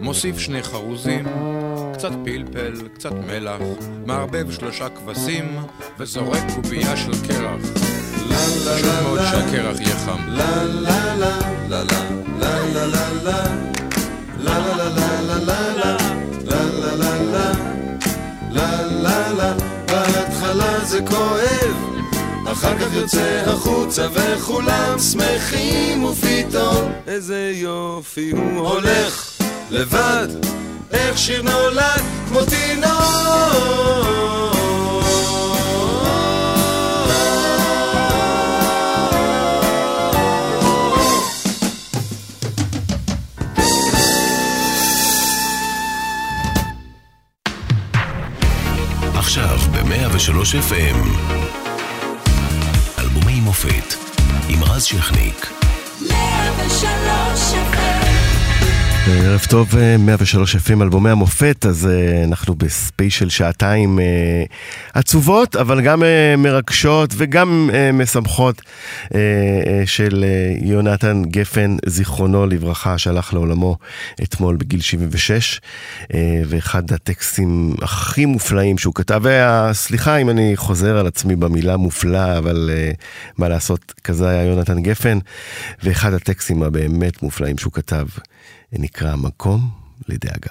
מוסיף שני חרוזים קצת פלפל, קצת מלח, מערבב שלושה כבשים, וזורק קובייה של קרח. חשוב מאוד שהקרח יהיה חם. לה לה לה לה לה לה לה לה לה לה לה לה לה
לה לה לה בהתחלה זה כואב אחר כך יוצא החוצה וכולם שמחים ופתאום איזה יופי הוא הולך לבד איך שיר נולד כמו תינוק.
עכשיו ב-103 FM המופת, עם רז שכניק. 103 שקל
ערב טוב, 103 FM, אלבומי המופת, אז uh, אנחנו בספיישל שעתיים uh, עצובות, אבל גם מרגשות וגם משמחות של יונתן גפן, זיכרונו לברכה, שהלך לעולמו אתמול בגיל 76, uh, ואחד הטקסטים הכי מופלאים שהוא כתב, וסליחה אם אני חוזר על עצמי במילה מופלא, אבל מה לעשות, כזה היה יונתן גפן, ואחד הטקסטים הבאמת מופלאים שהוא כתב. נקרא מקום לדאגה.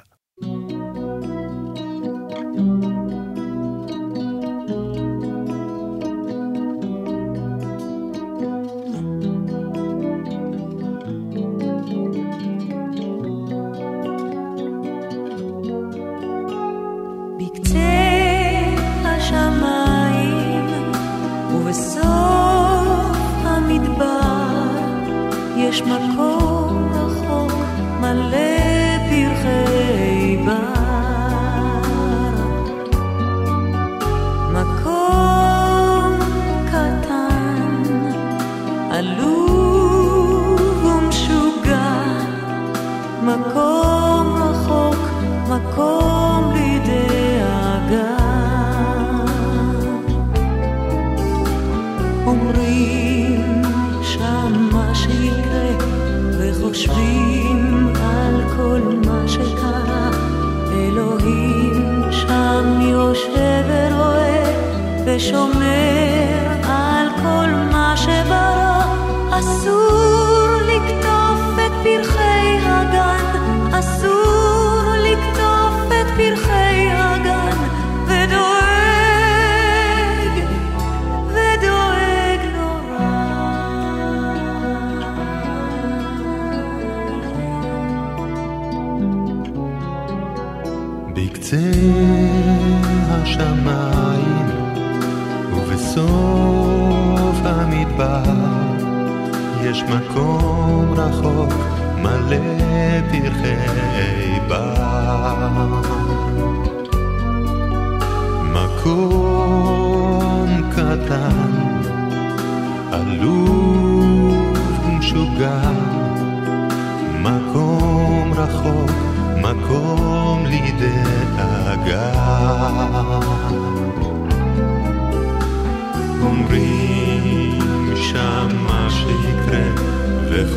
יש מקום מקום רחוק, מקום בלי דאגה. אומרים שם מה שיקרה וחושבים על כל מה שקרה אלוהים שם יושב ורואה ושומר על כל מה שברא אסור
המדבר יש מקום רחוק מלא פרחי בר. מקום קטן, עלוב ומשוגע, מקום רחוק מקום לדאגה.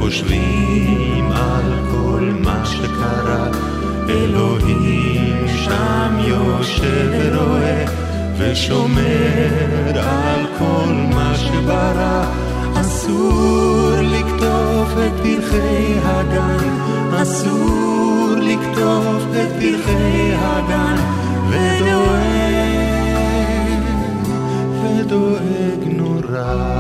וחושבים על כל מה שקרה. אלוהים שם יושב ורואה, ושומר על כל מה שברא. אסור לקטוף את פרחי הגן, אסור לקטוף את פרחי הגן, ודואג, ודואג נורא.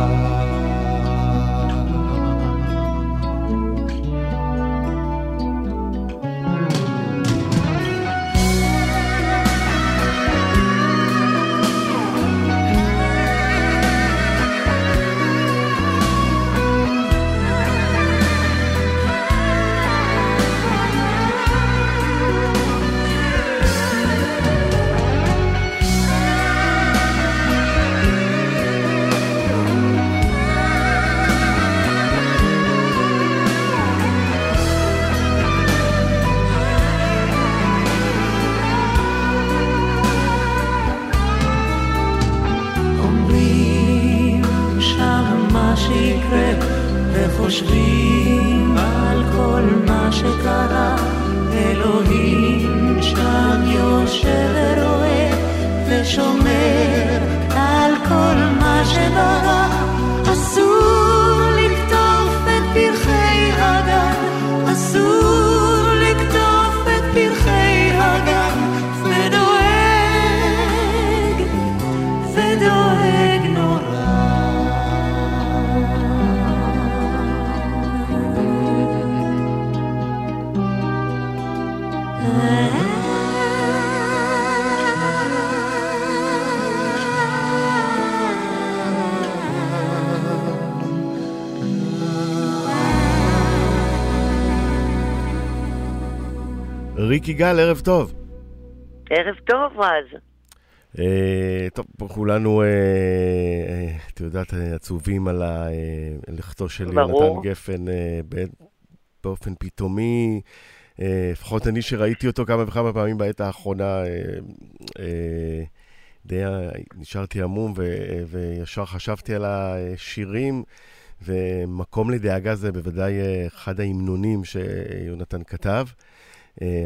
יגאל, ערב טוב.
ערב טוב, רז.
אה, טוב, פה כולנו, אה, אה, את יודעת, עצובים על לכתו של
ברור.
יונתן גפן באופן פתאומי. לפחות אני שראיתי אותו כמה וכמה פעמים בעת האחרונה, די נשארתי עמום וישר חשבתי על השירים. ומקום לדאגה זה בוודאי אחד ההמנונים שיונתן כתב.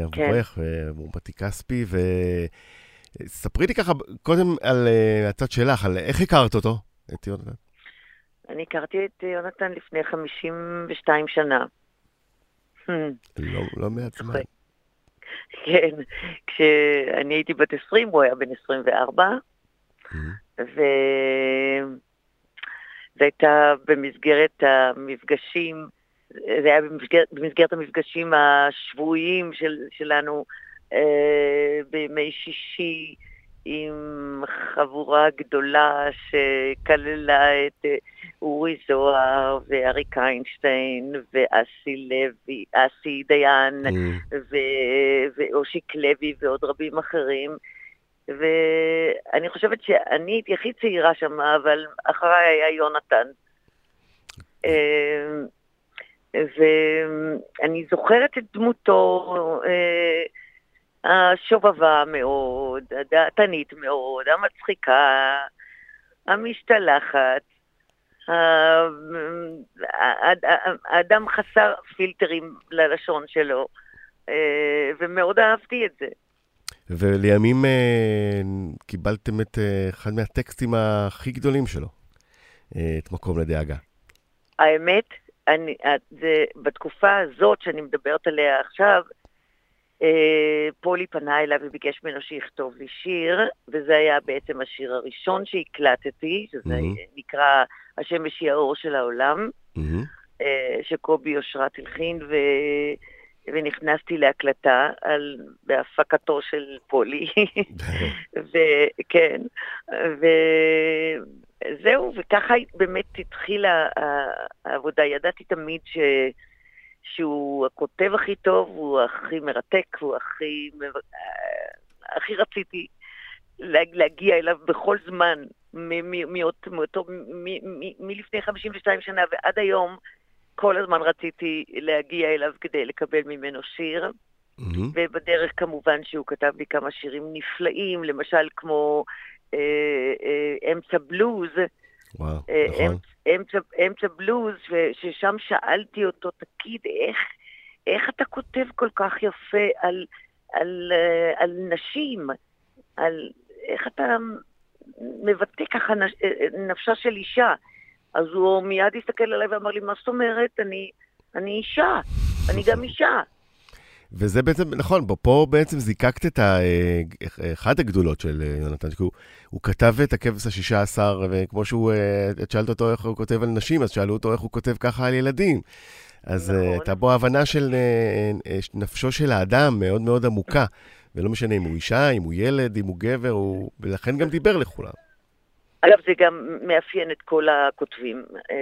עבורך, כן. ומורבתי כספי, וספרי לי ככה קודם על הצד שלך, על איך הכרת אותו, את יונתן.
אני הכרתי את יונתן לפני 52 שנה.
לא, לא מעט זמן.
כן, כשאני הייתי בת 20, הוא היה בן 24, ו... זה הייתה במסגרת המפגשים, זה היה במסגרת, במסגרת המפגשים השבועיים של, שלנו אה, בימי שישי עם חבורה גדולה שכללה את אה, אורי זוהר ואריק איינשטיין ואסי לוי, אסי דיין mm. ואושיק לוי ועוד רבים אחרים. ואני חושבת שאני הייתי הכי צעירה שם, אבל אחריי היה יונתן. אמ, ואני זוכרת את דמותו אה, השובבה מאוד, הדעתנית מאוד, המצחיקה, המשתלחת, האדם חסר פילטרים ללשון שלו, אה, ומאוד אהבתי את זה.
ולימים אה, קיבלתם את אחד מהטקסטים הכי גדולים שלו, את מקום לדאגה.
האמת, אני, זה, בתקופה הזאת שאני מדברת עליה עכשיו, אה, פולי פנה אליו וביקש ממנו שיכתוב לי שיר, וזה היה בעצם השיר הראשון שהקלטתי, שזה mm-hmm. נקרא השמש היא האור של העולם, mm-hmm. אה, שקובי אושרת הלחין, ו... ונכנסתי להקלטה על, בהפקתו של פולי, וכן, וזהו, וככה באמת התחילה העבודה. ידעתי תמיד ש... שהוא הכותב הכי טוב, הוא הכי מרתק, הוא הכי... הכי רציתי להגיע אליו בכל זמן, מאותו, מלפני 52 שנה ועד היום. כל הזמן רציתי להגיע אליו כדי לקבל ממנו שיר. Mm-hmm. ובדרך כמובן שהוא כתב לי כמה שירים נפלאים, למשל כמו אה, אה, אמצע בלוז.
וואו, אה, נכון.
אמצע, אמצע, בלוז, ששם שאלתי אותו, תגיד, איך, איך אתה כותב כל כך יפה על, על, אה, על נשים? על איך אתה מבטא ככה אה, אה, נפשה של אישה? אז הוא מיד הסתכל עליי ואמר לי, מה זאת אומרת? אני, אני אישה, אני גם אישה.
וזה בעצם, נכון, בו, פה בעצם זיקקת את ה, אה, אחת הגדולות של אה, יונתן, כי הוא, הוא כתב את הכבש השישה עשר, וכמו שהוא, אה, את שאלת אותו איך הוא כותב על נשים, אז שאלו אותו איך הוא כותב ככה על ילדים. אז נכון. הייתה בו הבנה של נפשו של האדם מאוד מאוד עמוקה, ולא משנה אם הוא אישה, אם הוא ילד, אם הוא גבר, הוא... ולכן גם דיבר לכולם.
אגב, זה גם מאפיין את כל הכותבים, אה,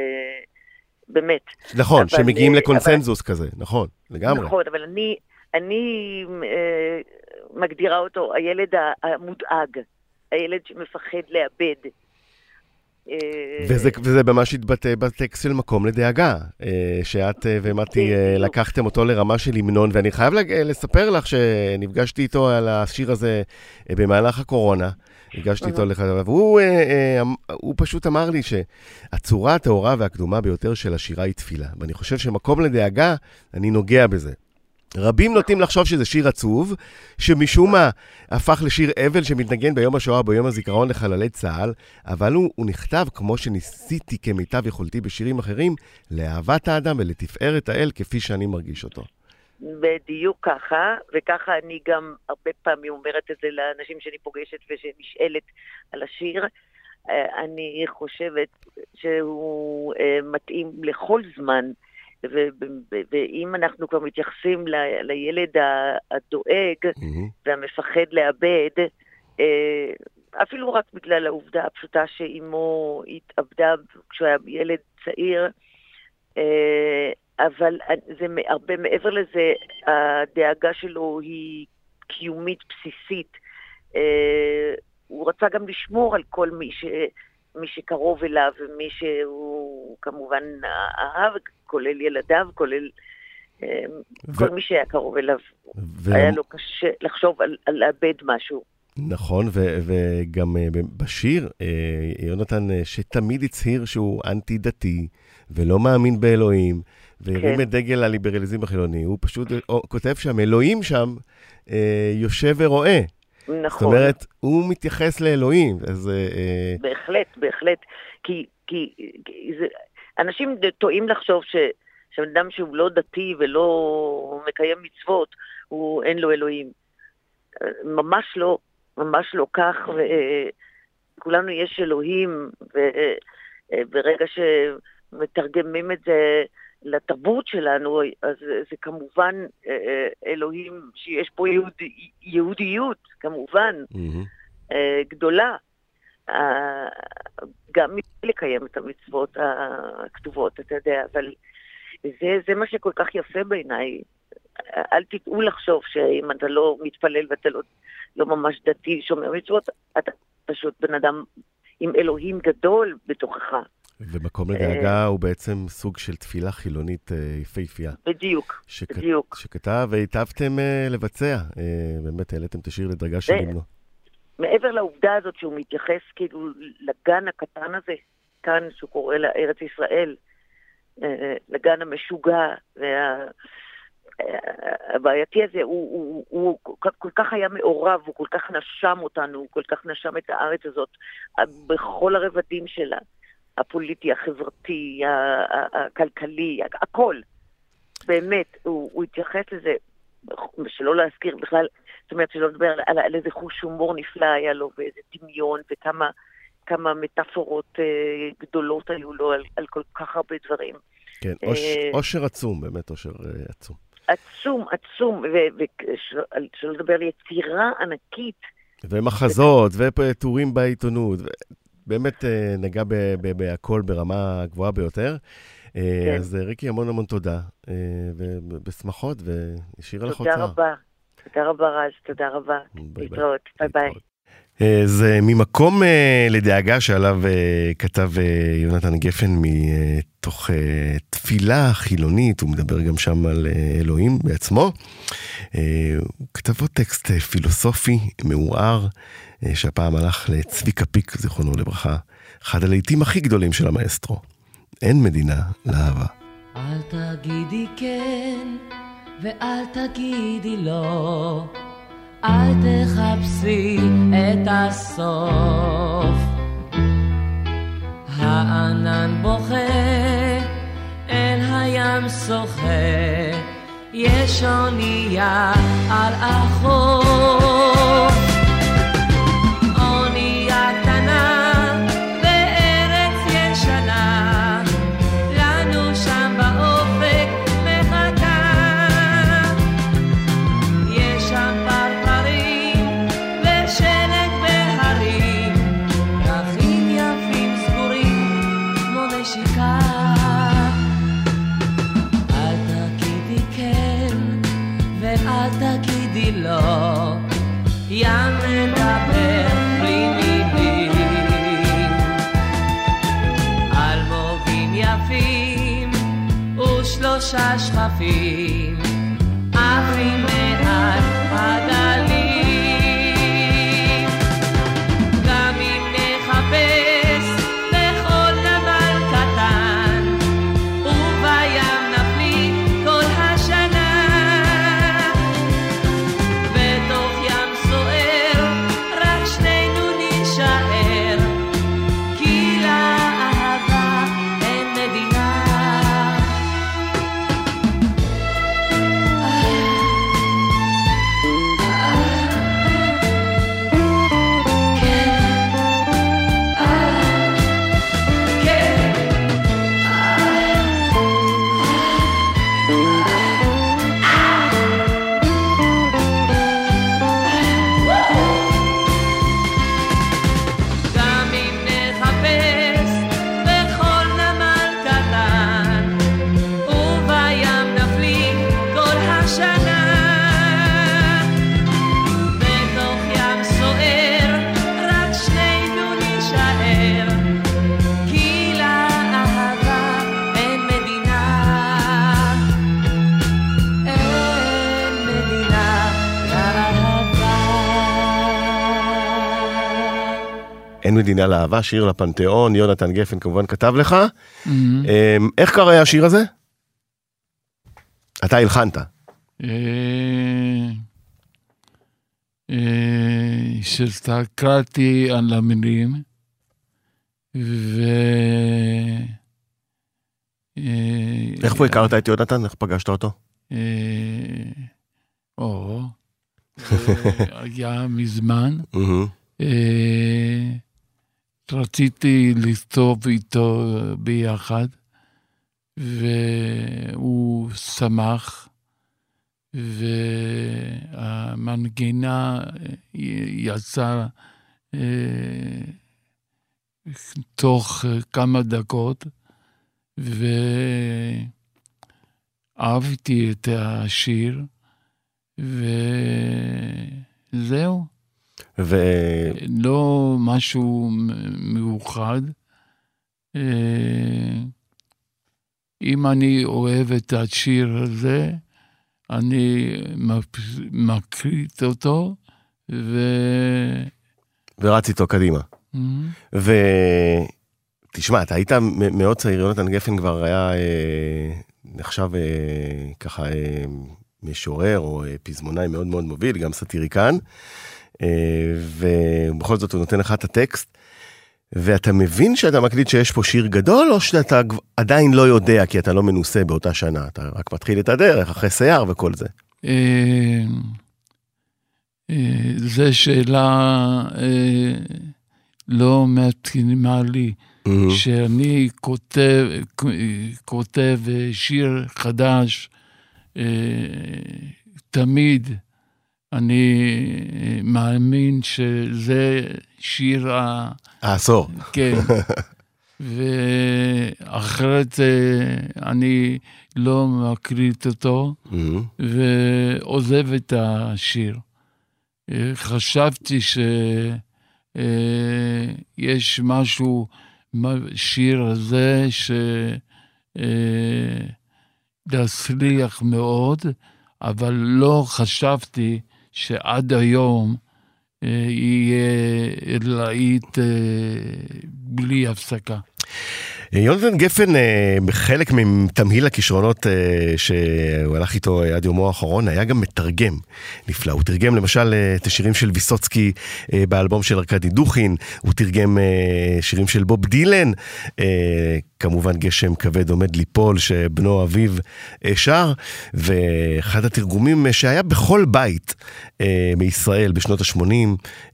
באמת.
נכון, אבל, שמגיעים אה, לקונסנזוס אבל, כזה, נכון, לגמרי.
נכון, אבל אני, אני אה, מגדירה אותו הילד המודאג, הילד שמפחד לאבד.
אה, וזה, וזה ממש התבטא בטקסט של מקום לדאגה, אה, שאת ומתי לקחתם אותו לרמה של המנון, ואני חייב לספר לך שנפגשתי איתו על השיר הזה במהלך הקורונה. הגשתי איתו לך, והוא אה, אה, הוא פשוט אמר לי שהצורה הטהורה והקדומה ביותר של השירה היא תפילה. ואני חושב שמקום לדאגה, אני נוגע בזה. רבים נוטים לחשוב שזה שיר עצוב, שמשום מה הפך לשיר אבל שמתנגן ביום השואה, ביום הזיכרון לחללי צה"ל, אבל הוא, הוא נכתב כמו שניסיתי כמיטב יכולתי בשירים אחרים, לאהבת האדם ולתפארת האל כפי שאני מרגיש אותו.
בדיוק ככה, וככה אני גם הרבה פעמים אומרת את זה לאנשים שאני פוגשת ושנשאלת על השיר. אה, אני חושבת שהוא אה, מתאים לכל זמן, ואם אנחנו כבר מתייחסים לילד הדואג mm-hmm. והמפחד לאבד, אה, אפילו רק בגלל העובדה הפשוטה שאימו התאבדה כשהוא היה ילד צעיר, אבל זה הרבה מעבר לזה, הדאגה שלו היא קיומית בסיסית. אה, הוא רצה גם לשמור על כל מי, ש, מי שקרוב אליו ומי שהוא כמובן אהב, כולל ילדיו, כולל אה, כל מי שהיה קרוב אליו, היה לו קשה לחשוב על, על לאבד משהו.
נכון, ו- וגם uh, בשיר, uh, יונתן, uh, שתמיד הצהיר שהוא אנטי-דתי ולא מאמין באלוהים, והרים כן. את דגל הליברליזם החילוני, הוא פשוט כותב שם, אלוהים שם יושב ורואה.
נכון.
זאת אומרת, הוא מתייחס לאלוהים, אז...
Uh, בהחלט, בהחלט. כי, כי, כי זה, אנשים טועים לחשוב ש... שבן אדם שהוא לא דתי ולא מקיים מצוות, הוא אין לו אלוהים. ממש לא. ממש לא כך, וכולנו יש אלוהים, וברגע שמתרגמים את זה לתרבות שלנו, אז זה כמובן אלוהים שיש בו יהוד, יהודיות, כמובן, mm-hmm. גדולה. גם לקיים את המצוות הכתובות, אתה יודע, אבל זה, זה מה שכל כך יפה בעיניי. אל תטעו לחשוב שאם אתה לא מתפלל ואתה לא לא ממש דתי, שומר מצוות, אתה פשוט בן אדם עם אלוהים גדול בתוכך.
ומקום לדאגה הוא בעצם סוג של תפילה חילונית אה, יפהפייה.
בדיוק, שכ... בדיוק.
שכתב והיטבתם אה, לבצע, אה, באמת העליתם את השיר לדרגה של הימנו.
מעבר לעובדה הזאת שהוא מתייחס כאילו לגן הקטן הזה, כאן שהוא קורא לארץ ישראל, לגן המשוגע, וה... הבעייתי הזה, הוא, הוא, הוא, הוא כל כך היה מעורב, הוא כל כך נשם אותנו, הוא כל כך נשם את הארץ הזאת בכל הרבדים שלה, הפוליטי, החברתי, הכלכלי, הכל. באמת, הוא, הוא התייחס לזה, שלא להזכיר בכלל, זאת אומרת, שלא לדבר על, על איזה חוש הומור נפלא היה לו, ואיזה דמיון, וכמה כמה מטאפורות אה, גדולות היו לו על, על כל כך הרבה דברים.
כן, אושר אה, עצום, באמת אושר אה, עצום.
עצום, עצום, ושלא לדבר על יצירה ענקית.
ומחזות, וטורים בעיתונות, באמת אה, נגע בהכל ברמה גבוהה ביותר. אה, כן. אז אה, ריקי, המון המון תודה, ובשמחות, והשאירה לך הוצאה.
תודה רבה. תודה רבה, רז, תודה רבה. להתראות, ביי ביי.
זה ממקום לדאגה שעליו כתב יונתן גפן מתוך תפילה חילונית, הוא מדבר גם שם על אלוהים בעצמו. הוא כתב עוד טקסט פילוסופי מעורער, שהפעם הלך לצביקה פיק, זיכרונו לברכה, אחד הלעיתים הכי גדולים של המאסטרו. אין מדינה לאהבה.
אל תגידי כן ואל תגידי לא אל תחפשי את הסוף. הענן בוכה, אל הים שוחה, יש אונייה על החוף.
מדינה לאהבה, שיר לפנתיאון, יונתן גפן כמובן כתב לך.
Mhm.
אמ, איך קרה השיר הזה? אתה הלחנת.
אה, אה, שהסתכלתי על המילים, ו... אה,
איפה הכרת את יונתן? איך פגשת אותו?
או, היה מזמן. אה, רציתי לכתוב איתו ביחד, והוא שמח, והמנגינה יצאה אה, תוך כמה דקות, ואהבתי את השיר, וזהו.
ו...
לא משהו מ- מיוחד. אה, אם אני אוהב את השיר הזה, אני מקליט אותו, ו...
ורץ איתו קדימה.
Mhm.
ותשמע, אתה היית מאוד צעיר, יונתן גפן כבר היה אה, נחשב אה, ככה אה, משורר או אה, פזמונאי מאוד מאוד מוביל, גם סאטיריקן, אה, ובכל זאת הוא נותן לך את הטקסט, ואתה מבין שאתה מקליט שיש פה שיר גדול, או שאתה עדיין לא יודע כי אתה לא מנוסה באותה שנה, אתה רק מתחיל את הדרך אחרי שיער וכל זה.
אה, אה, זו שאלה אה, לא מתאימה לי.
Mhm.
שאני כותב, כותב שיר חדש, אה, תמיד אני מאמין שזה שיר ה...
העשור.
כן. ואחרת אה, אני לא מקליט אותו,
Mhm.
ועוזב את השיר. אה, חשבתי שיש משהו בשיר הזה שיצליח מאוד, אבל לא חשבתי שעד היום אה, יהיה להיט אה, בלי הפסקה.
יונתן גפן, אה, בחלק מתמהיל הכישרונות אה, שהוא הלך איתו עד יומו האחרון, היה גם מתרגם נפלא. הוא תרגם למשל אה, את השירים של ויסוצקי אה, באלבום של ארכדי דוכין, הוא תרגם אה, שירים של בוב דילן, אה, כמובן גשם כבד עומד ליפול, שבנו אביו אה, שר, ואחד התרגומים אה, שהיה בכל בית אה, בישראל בשנות ה-80,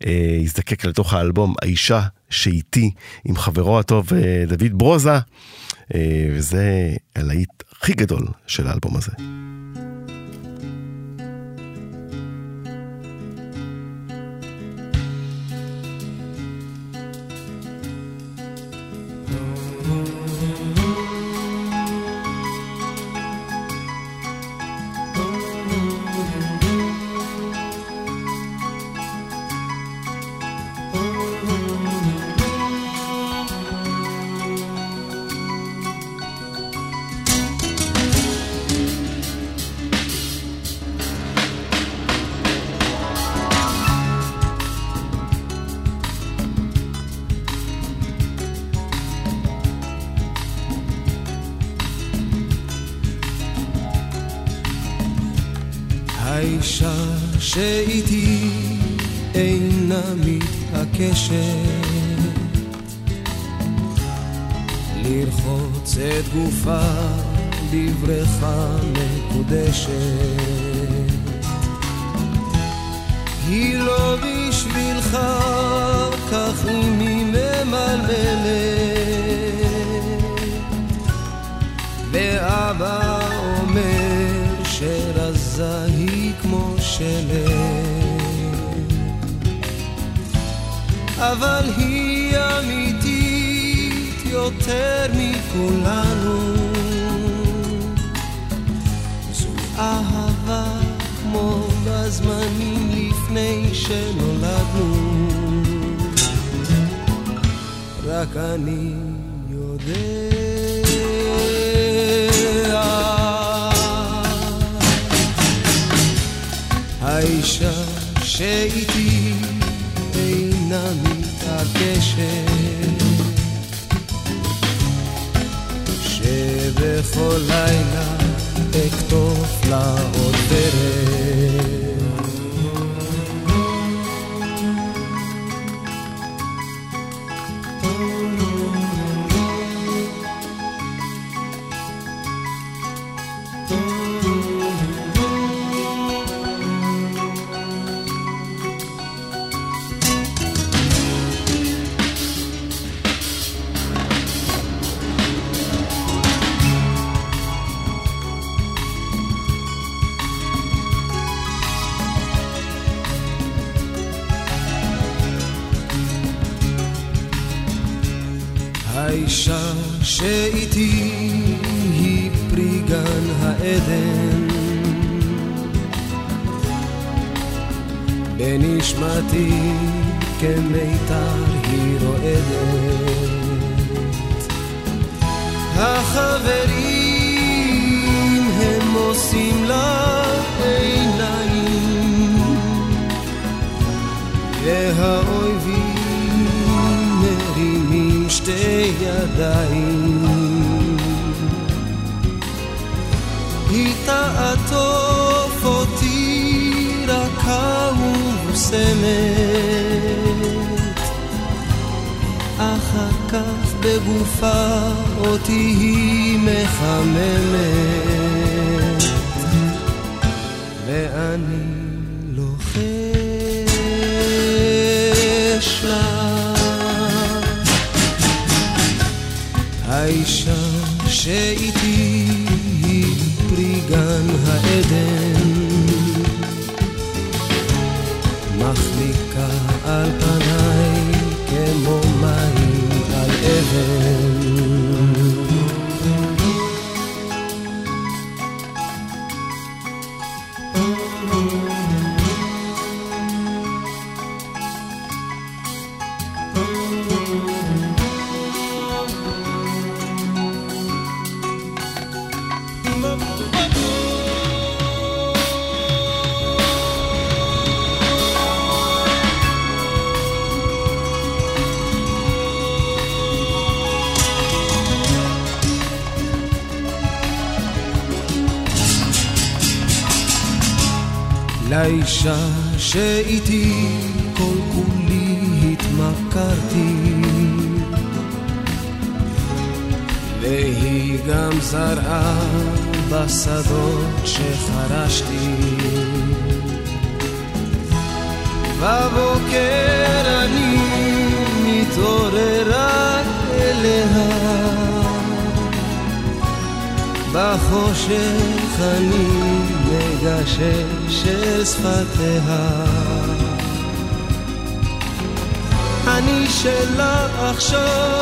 אה, הזדקק לתוך האלבום האישה שאיתי עם חברו הטוב אה, דוד ברוזה, אה, וזה הלהיט הכי גדול של האלבום הזה.
אינה מתעקשת לרחוץ את גופה בבריכה מקודשת. היא לא בשבילך כך היא ממלמלת ואבא אומר שרזה היא כמו שלג אבל היא אמיתית יותר מכולנו. זו אהבה כמו בזמנים לפני שנולדנו. רק אני יודע. האישה שאיתי אינה הקשר שבכל לילה אקטוף לה עוד דרך לאישה שאיתי כל כולי התמכרתי. והיא גם זרעה בשדות שחרשתי. בבוקר אני מתעורר רק אליה. בחושך אני מגשש אל שפתיה. אני שלה עכשיו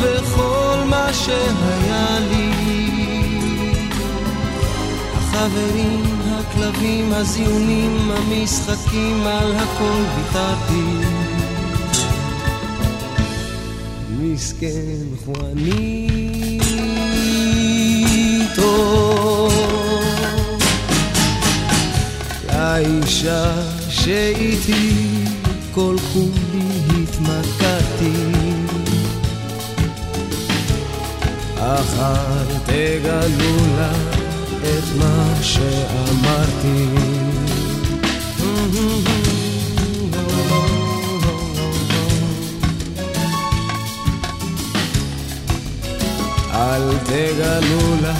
וכל מה שהיה לי. החברים, הכלבים, הזיונים, המשחקים, על הכל ויתרתי. מסכן חואניטו לאישה שאיתי כל כולי התמכרתי אך אל תגלו לה את מה שאמרתי. אל תגלו לה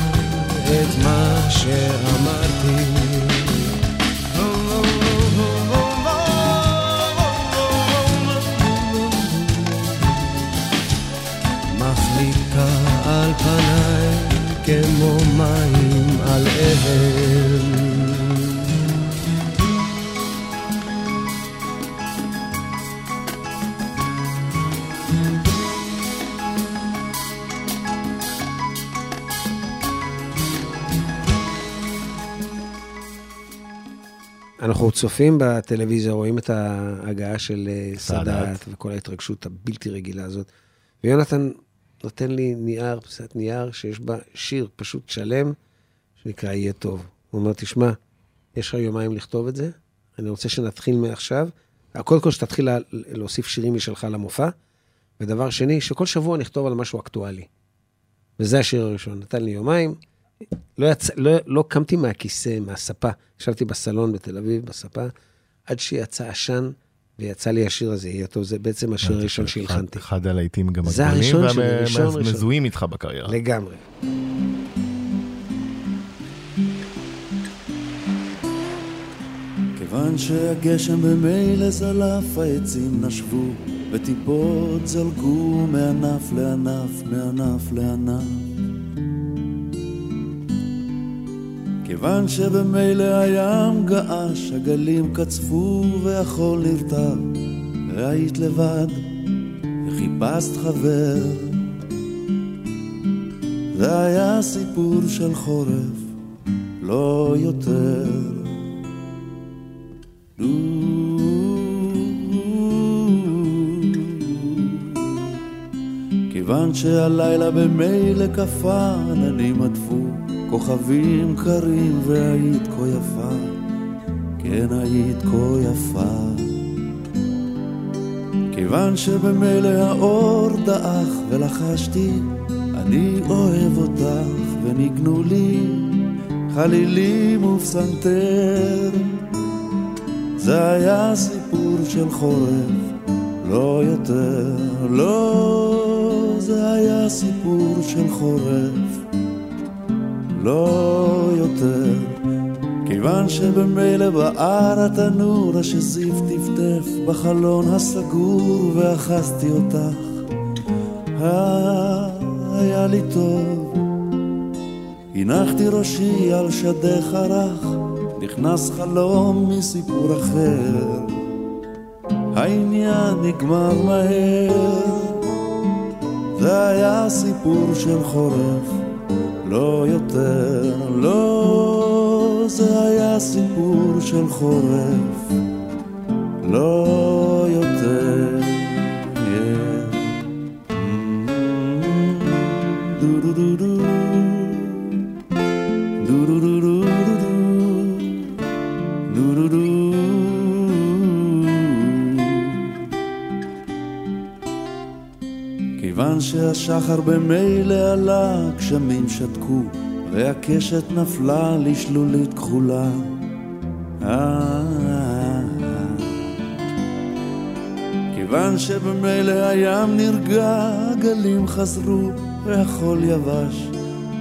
את מה שאמרתי על אבן
אנחנו צופים בטלוויזיה, רואים את ההגעה של אה,
סאדאת.
וכל ההתרגשות הבלתי רגילה הזאת. ויונתן נותן לי נייר, פיסת נייר, שיש בה שיר פשוט שלם, שנקרא יהיה טוב. הוא אומר, תשמע, יש לך יומיים לכתוב את זה, אני רוצה שנתחיל מעכשיו,
קודם כל שתתחיל לה- להוסיף שירים משלך למופע, ודבר שני, שכל שבוע נכתוב על משהו אקטואלי. וזה השיר הראשון, נתן לי יומיים. לא, יצ... לא, לא קמתי מהכיסא, מהספה, ישבתי בסלון בתל אביב, בספה, עד שיצא עשן, ויצא לי השיר הזה, יהיה טוב, זה בעצם השיר הראשון שהלחנתי.
אחד הלהיטים גם הגדולים,
ראשון.
והמזוהים איתך בקריירה.
לגמרי.
כיוון שהגשם במילא זלף, העצים נשבו, וטיפות זלגו מענף לענף, מענף לענף. כיוון שבמילא הים געש, הגלים קצפו והחול נרטב, והיית לבד, וחיפשת חבר. זה היה סיפור של חורף, לא יותר. כיוון שהלילה במילא קפא, עננים עטפו, כוכבים קרים, והיית כה יפה, כן היית כה יפה. כיוון שבמילא האור דעך ולחשתי, אני אוהב אותך, וניגנו לי חלילים ופסנתר. זה היה סיפור של חורף, לא יותר, לא, זה היה סיפור של חורף, לא יותר. כיוון שבמילא בער התנור השזיף טפטף בחלון הסגור ואחזתי אותך, היה לי טוב. הנחתי ראשי על שדך הרך, נכנס חלום מסיפור אחר. העניין נגמר מהר, זה היה סיפור של חורף, לא יותר, לא, זה היה סיפור של חורף, לא יותר. שהשחר במילא עלה, גשמים שתקו, והקשת נפלה לשלולית כחולה. אה, כיוון שבמילא הים נרגע, הגלים חזרו, והחול יבש,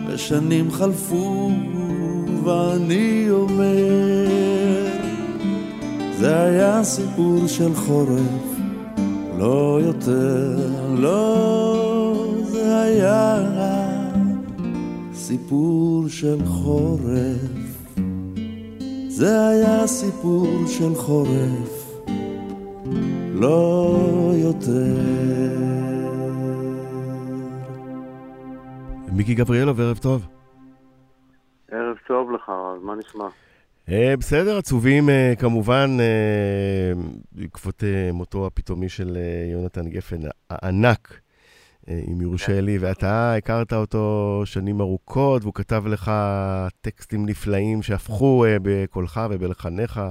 ושנים חלפו, ואני אומר, זה היה סיפור של חורף, לא יותר, לא, זה היה סיפור של חורף. זה היה סיפור של חורף, לא יותר.
מיקי גבריאלוב, ערב טוב.
ערב טוב לך, אז מה נשמע?
אה, בסדר, עצובים אה, כמובן, אה, בעקבות מותו הפתאומי של יונתן גפן, הענק, אם יורשה לי, ואתה הכרת אותו שנים ארוכות, והוא כתב לך טקסטים נפלאים שהפכו אה, בקולך ובלחניך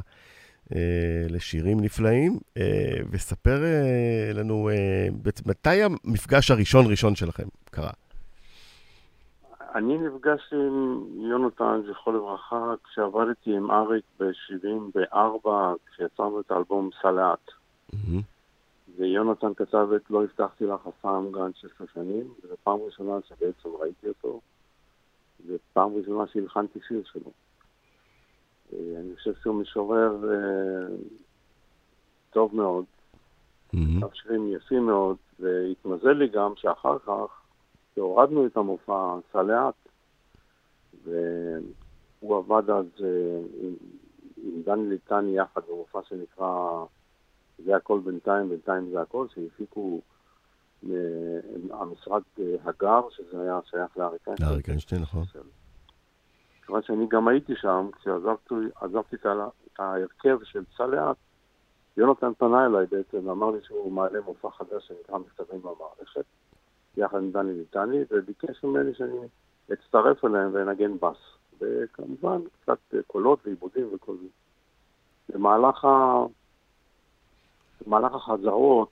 אה, לשירים נפלאים. אה, וספר אה, לנו, אה, מתי המפגש הראשון ראשון שלכם קרה?
אני נפגשתי עם יונתן, זכרו לברכה, כשעבדתי עם אריק ב-74, כשיצרנו את האלבום סלעת. ויונתן כתב את לא הבטחתי לך אף פעם גן 16 שנים, וזו פעם ראשונה שבעצם ראיתי אותו, ופעם ראשונה שהלחנתי שיר שלו. אה, אני חושב שהוא משורר אה, טוב מאוד, כתב שירים יפים מאוד, והתמזל לי גם שאחר כך, כשהורדנו את המופע סלעת, והוא עבד אז אה, עם דני ליטני יחד במופע שנקרא זה הכל בינתיים, בינתיים זה הכל, שהפיקו אה, המשרד אה, הגר, שזה היה שייך לאריק איינשטיין.
לאריק איינשטיין, נכון.
כיוון שאני גם הייתי שם, כשעזבתי את ההרכב של סלעת, יונתן פנה אליי בעצם ואמר לי שהוא מעלה מופע חדש שנקרא מכתבים במערכת, יחד עם דני ליטני, וביקש ממני שאני אצטרף אליהם ואנגן בס. וכמובן, קצת קולות ועיבודים וכל זה. במהלך ה... במהלך החזרות,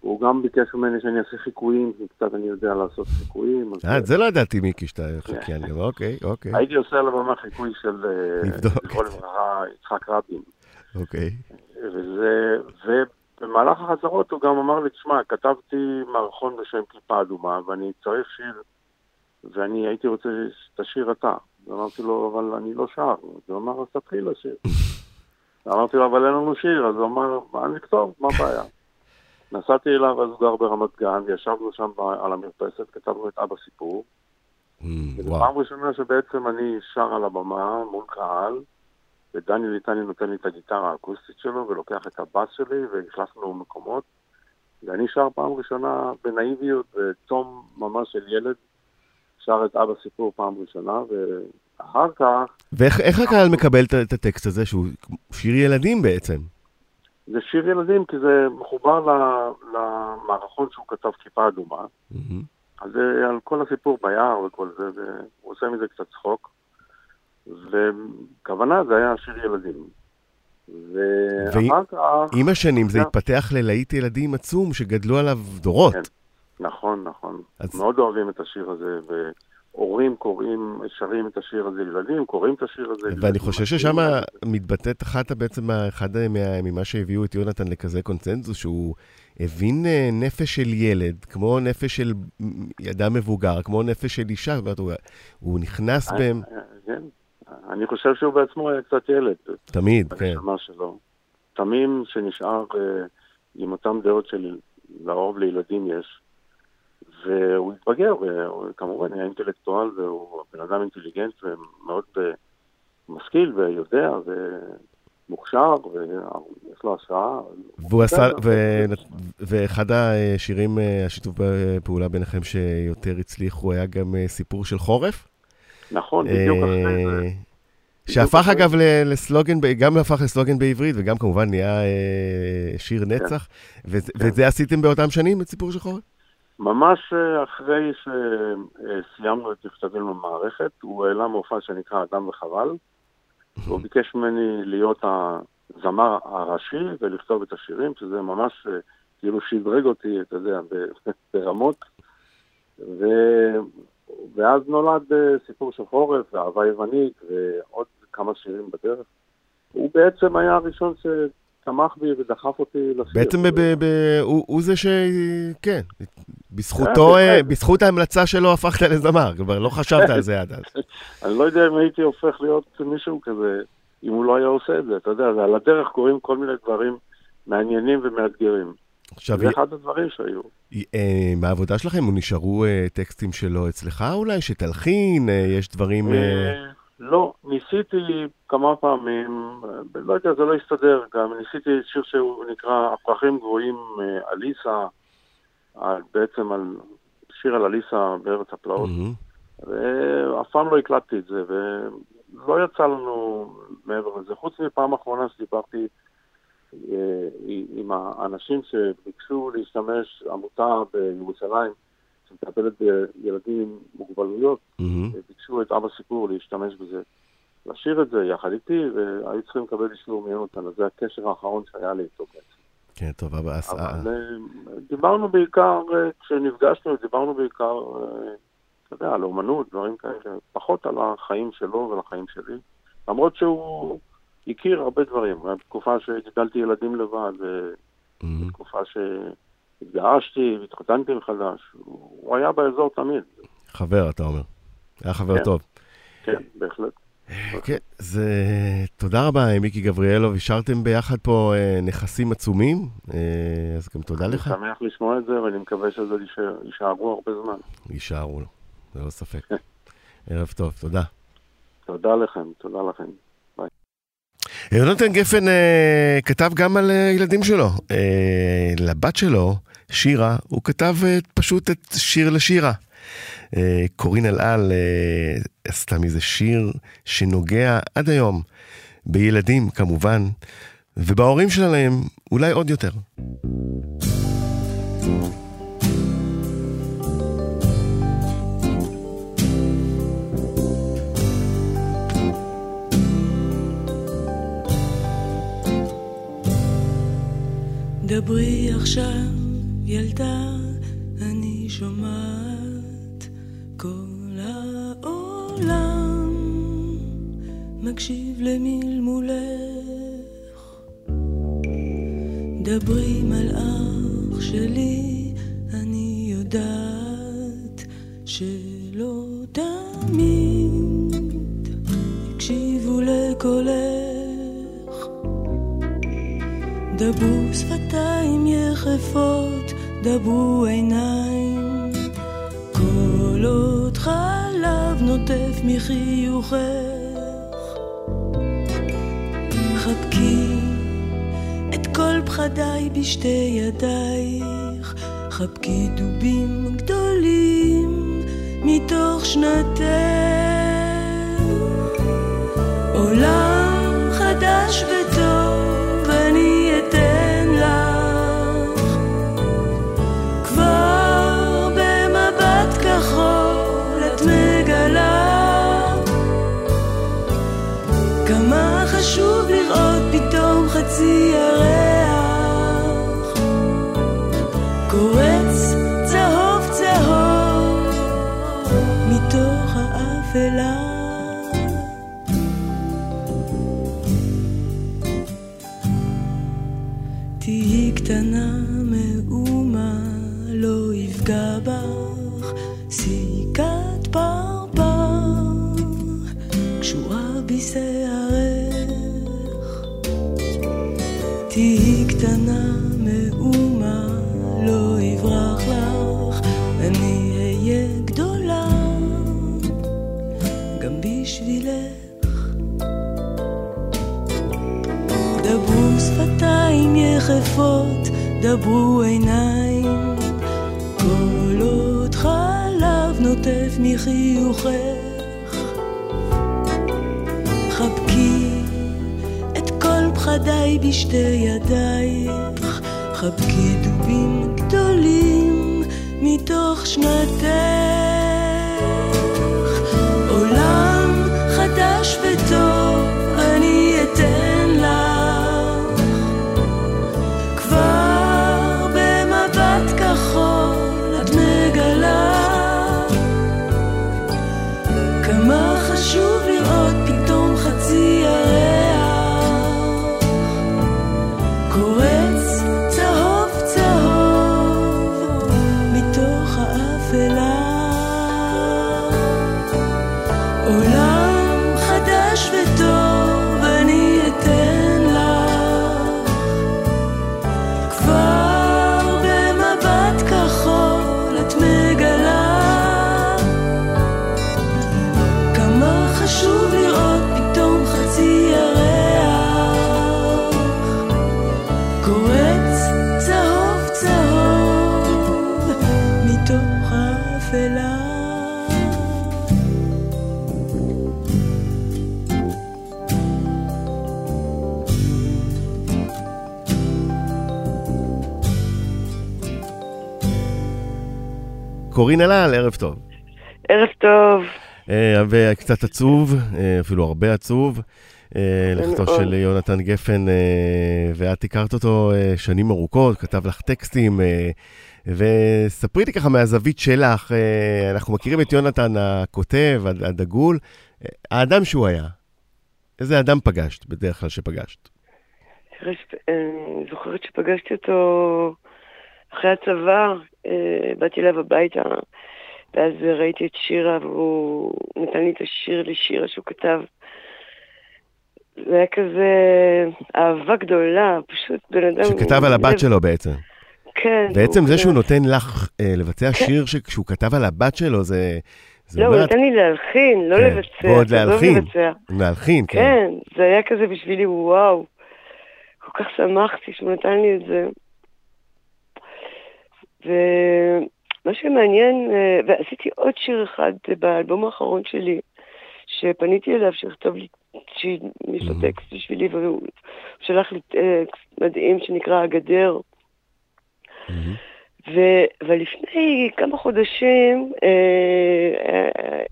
הוא גם ביקש ממני שאני אעשה חיקויים, כי קצת אני יודע לעשות חיקויים.
אה, את זה לא ידעתי, מיקי, שאתה. חקיין גם, אוקיי, אוקיי.
הייתי עושה על הבמה חיקוי של, אה,
נבדוק.
לברכה, יצחק רבין.
אוקיי.
וזה, ובמהלך החזרות הוא גם אמר לי, תשמע, כתבתי מערכון בשם כיפה אדומה, ואני צריך שיר, ואני הייתי רוצה שתשיר אתה. ואמרתי לו, אבל אני לא שר. אז הוא אמר, אז תתחיל לשיר. אמרתי לו, אבל אין לנו שיר. אז הוא אמר, מה נכתוב, מה הבעיה? נסעתי אליו, אז הוא גר ברמת גן, וישבנו שם על המרפסת, כתבנו את אבא סיפור. וזו פעם ראשונה שבעצם אני שר על הבמה מול קהל, ודני ליטני נותן לי את הגיטרה האקוסטית שלו, ולוקח את הבאס שלי, והחלפנו מקומות. ואני שר פעם ראשונה בנאיביות, ותום ממש של ילד שר את אבא סיפור פעם ראשונה, ואחר כך
ואיך איך הקהל מקבל את- את הטקסט הזה, שהוא שיר ילדים בעצם?
זה שיר ילדים, כי זה מחובר ל- למערכון שהוא כתב כיפה אדומה. אז זה על כל הסיפור ביער וכל זה, והוא עושה מזה קצת צחוק. וכוונה זה היה שיר ילדים. ואחר כך...
עם השנים זה
כן.
התפתח ללהיט ילדים עצום שגדלו עליו דורות.
נכון, נכון.
אז-
מאוד אוהבים את השיר הזה, והורים קוראים, שרים את השיר הזה לילדים, קוראים את השיר הזה לילדים.
ואני חושב ששם מתבטאת אחת, בעצם אחד מה- ממה שהביאו את יונתן לכזה קונצנזוס, שהוא הבין אה, נפש של ילד, כמו נפש של אדם מבוגר, כמו נפש של אישה, זאת אומרת, הוא- הוא נכנס בהם,
אה, כן. אני חושב שהוא בעצמו היה קצת ילד.
תמיד, כן.
שלו. תמים שנשאר אה, עם אותן דעות שלרוב לילדים יש. והוא התבגר, וכמובן היה אינטלקטואל, והוא בן אדם אינטליגנט ומאוד אה, משכיל ויודע ומוכשר, ויש לו השעה.
והוא עשה. ואחד השירים, אה, השיתוף פעולה ביניכם שיותר הצליחו, היה גם אה, סיפור של חורף.
נכון, בדיוק אחרי זה.
שהפך אגב לסלוגן, גם הפך לסלוגן בעברית, וגם כמובן נהיה שיר
כן.
נצח. וזה- ואת זה עשיתם באותם שנים, את סיפור של חורף?
ממש אה, אחרי שסיימנו את מכתבים במערכת, הוא העלה מופע שנקרא אדם וחבל, והוא ביקש ממני להיות הזמר הראשי ולכתוב את השירים, שזה ממש אה, כאילו שדרג אותי, אתה יודע, ברמות. ו... ואז נולד אה, סיפור של חורף, ואהבה יוונית, ועוד כמה שירים בדרך. הוא בעצם היה הראשון שתמך בי ודחף אותי לשיר.
בעצם ב- ב- ב- הוא הוא זה ש... כן, בזכותו,
אה,
אה. בזכות ההמלצה שלו הפכת לזמר, כבר לא חשבת על זה עד אז.
אני לא יודע אם הייתי הופך להיות מישהו כזה, אם הוא לא היה עושה את זה. אתה יודע, על הדרך קורים כל מיני דברים מעניינים ומאתגרים.
עכשיו,
זה אחד הדברים שהיו.
אה, מהעבודה שלכם, נשארו טקסטים שלו אצלך אולי, שתלחין, יש דברים...
לא, ניסיתי כמה פעמים, לא יודע, זה לא הסתדר גם. ניסיתי שיר שהוא נקרא הפרחים גבוהים אליסה, על- בעצם על שיר על אליסה בארץ הפלאות. ואף פעם לא הקלטתי את זה, ולא יצא לנו מעבר לזה. חוץ מפעם אחרונה שדיברתי אה, עם האנשים שביקשו להשתמש, עמותה בירושלים, שמטפלת בילדים עם מוגבלויות, ביקשו את אבא סיפור להשתמש בזה. לשיר את זה יחד איתי, והיו צריכים לקבל אישור מיונתן, אז זה הקשר האחרון שהיה לי איתו בעצם.
כן, טוב, אבל... אז- אה,
אבל אה, דיברנו בעיקר, אה, כשנפגשנו, דיברנו בעיקר, אה, אתה יודע, על אומנות, דברים כאלה, פחות על החיים שלו ועל החיים שלי. למרות שהוא הכיר הרבה דברים, בתקופה שגידלתי ילדים לבד, בתקופה שהתגרשתי והתחתנתי מחדש, הוא היה באזור תמיד.
חבר, אתה אומר. היה חבר
כן.
טוב.
כן, בהחלט.
כן, זה... תודה רבה, מיקי גבריאלוב. השארתם ביחד פה אה, נכסים עצומים, אה, אז גם תודה לך.
אני שמח לשמוע את זה, ואני מקווה שזה יישאר- יישארו הרבה זמן.
יישארו ללא ספק. ערב טוב, תודה.
תודה לכם, תודה לכם. ביי.
יונתן גפן אה, כתב גם על אה, ילדים שלו. אה, לבת שלו, שירה, הוא כתב אה, פשוט את שיר לשירה. אה, קורין אלעל אה, עשתה מזה שיר שנוגע עד היום בילדים כמובן, ובהורים שלהם אולי עוד יותר.
דברי עכשיו, ילדה, אני שומעת מקשיב למלמולך. דברי מלאך שלי, אני יודעת שלא תמיד הקשיבו לקולך. דברו שפתיים יחפות, דברו עיניים, קולות חלב נוטף מחיוכך. פחדיי בשתי ידייך, חבקי דובים גדולים מתוך שנתך. עולם חדש וטוב יחפות, דברו עיניים, קולות חלב נוטף מחיוכך. חבקי את כל פחדיי בשתי ידייך, חבקי דובים גדולים מתוך שנתך.
קורין אלאל, ערב טוב.
ערב טוב.
אה, וקצת עצוב, אה, אפילו הרבה עצוב. אה, לכתו
מאוד.
של יונתן גפן, ואת הכרת אותו שנים ארוכות, כתב לך טקסטים, וספרי לי ככה מהזווית שלך, אנחנו מכירים את יונתן הכותב, הד- הדגול, האדם שהוא היה. איזה אדם פגשת בדרך כלל שפגשת?
אני זוכרת שפגשתי אותו אחרי הצבא, באתי אליו הביתה, ואז ראיתי את שירה, והוא נתן לי את השיר לשירה שהוא כתב. זה היה כזה אהבה גדולה, פשוט בן אדם...
שכתב על הבת שלו בעצם.
כן.
בעצם זה שהוא נותן לך אה, לבצע
כן.
שיר שכשהוא כתב על הבת שלו, זה... זה
לא, הוא נתן לי להלחין, לא
כן,
לבצע.
ועוד
עזוב
להלחין. להלחין, כן.
כן, זה היה כזה בשבילי, וואו. כל כך שמחתי שהוא נתן לי את זה. ומה שמעניין, אה, ועשיתי עוד שיר אחד באלבום האחרון שלי, שפניתי אליו, שיכתוב לי, שיש לו טקסט בשבילי, והוא שלח לי טקסט מדהים שנקרא הגדר. ו- ולפני כמה חודשים אה, אה,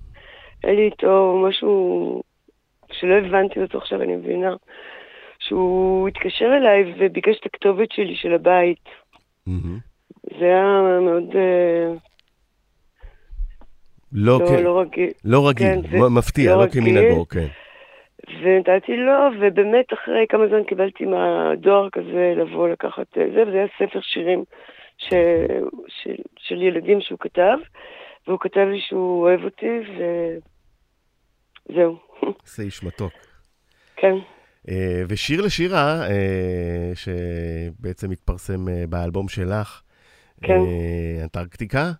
היה לי איתו משהו שלא הבנתי אותו עכשיו, אני מבינה, שהוא התקשר אליי וביקש את הכתובת שלי של הבית. זה היה מאוד... אה,
לא,
לא,
כ-
לא רגיל.
לא רגיל,
כן, זה
מפתיע,
לא
לא. כמנהגו, כן.
ונתתי לו, ובאמת אחרי כמה זמן קיבלתי מהדואר כזה לבוא לקחת אה, זה, וזה היה ספר שירים ש... של, של ילדים שהוא כתב, והוא כתב לי שהוא אוהב אותי, וזהו.
זה איש מתוק.
כן.
אה, ושיר לשירה, שבעצם התפרסם באלבום שלך,
כן.
אה, אנטרקטיקה,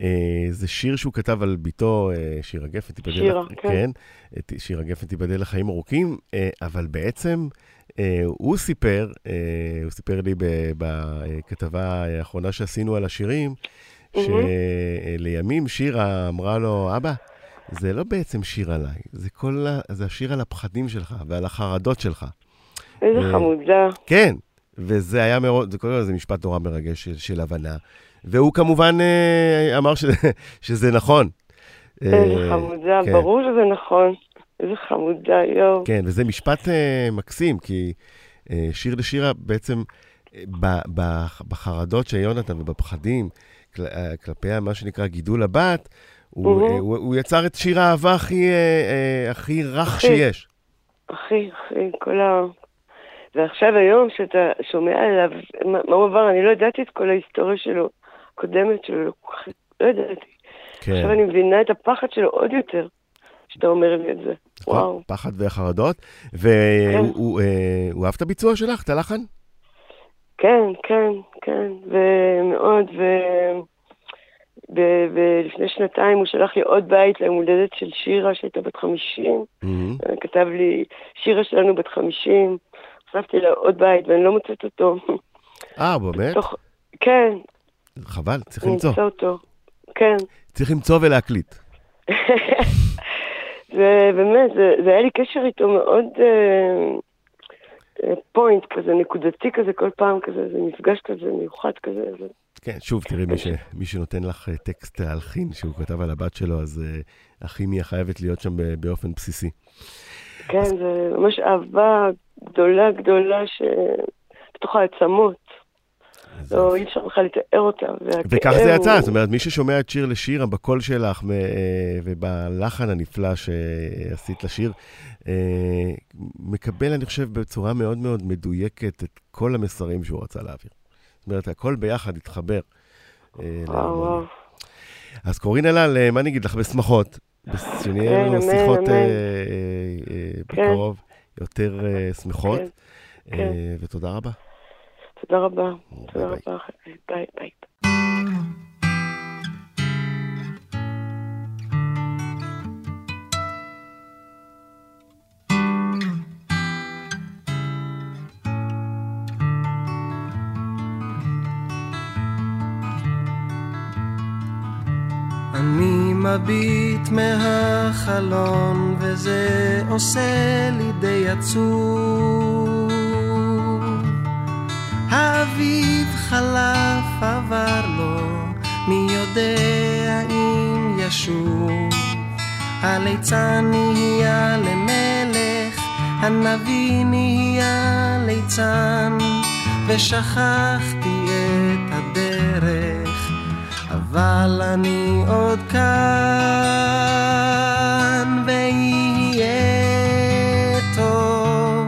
אה, זה שיר שהוא כתב על בתו, אה, שירה גפן, תיבדל
שירה,
לח-
כן.
כן, שירה גפן תיבדל לחיים ארוכים, אבל בעצם הוא סיפר, הוא סיפר לי בכתבה האחרונה שעשינו על השירים, שלימים שירה אמרה לו, אבא, זה לא בעצם שיר עליי, זה כל ה... זה השיר על הפחדים שלך ועל החרדות שלך.
איזה
ו-
חמודה.
כן, וזה היה מאוד, זה קודם כל זה משפט נורא מרגש של, של הבנה. והוא כמובן אה, אמר שזה, שזה נכון.
איזה
אה,
חמודה,
כן.
ברור שזה נכון. איזה חמודה, יואו.
כן, וזה משפט אה, מקסים, כי אה, שיר לשירה בעצם, אה, ב- ב- בחרדות של יונתן ובפחדים כל, אה, כלפי מה שנקרא גידול הבת, הוא,
Mhm.
אה, הוא, הוא יצר את שיר האהבה הכי, אה, אה, הכי רך
הכי.
שיש.
אחי, אחי, כל ה... ועכשיו היום שאתה שומע עליו, מה, מה הוא עבר, אני לא ידעתי את כל ההיסטוריה שלו, הקודמת שלו, לא לא ידעתי.
כן.
עכשיו אני מבינה את הפחד שלו עוד יותר, שאתה אומר לי את זה. וואו.
פחד וחרדות. והוא הוא, אה, אהב את הביצוע שלך, את הלחן?
כן, כן, כן, ומאוד, ו... ולפני שנתיים הוא שלח לי עוד בית ליום הולדת של שירה שהייתה בת 50. כתב לי, שירה שלנו בת 50, הוספתי לה עוד בית ואני לא מוצאת אותו.
אה, באמת?
תוך- כן,
חבל, צריך למצוא.
אמצא אותו. כן.
צריך למצוא ולהקליט.
ובאמת, זה, זה היה לי קשר איתו מאוד אה, אה, פוינט כזה, נקודתי כזה, כל פעם כזה, זה מפגש כזה מיוחד כזה. זה...
כן, שוב, תראי, מי, ש, מי שנותן לך אה, טקסט להלחין שהוא כתב על הבת שלו, אז uh, הכימיה חייבת להיות שם באופן בסיסי.
כן, זה ממש אהבה גדולה גדולה שבתוך העצמות. לא, אי אפשר בכלל לתאר אותה.
וכך זה יצא, זאת אומרת, מי ששומע את שיר לשירה בקול שלך אה, ובלחן הנפלא שעשית לשיר, אה, מקבל, אני חושב, בצורה מאוד מאוד מדויקת את כל המסרים שהוא רצה להעביר. זאת אומרת, הכל ביחד התחבר. אה, להרמוניה. אז קורין אה, מה אני אגיד לך? בשמחות. שנהיה
כן,
לנו
אמן,
שיחות. אה, אה, אה,
כן.
בקרוב יותר אה, שמחות.
כן, כן.
ותודה רבה.
תודה רבה. תודה רבה. ביי ביי.
מביט מהחלון וזה עושה לי די עצוב. האביב חלף עבר לו, מי יודע אם ישוב. הליצן נהיה למלך, הנביא נהיה ליצן, ושכחתי את. אבל אני עוד כאן, ויהיה טוב,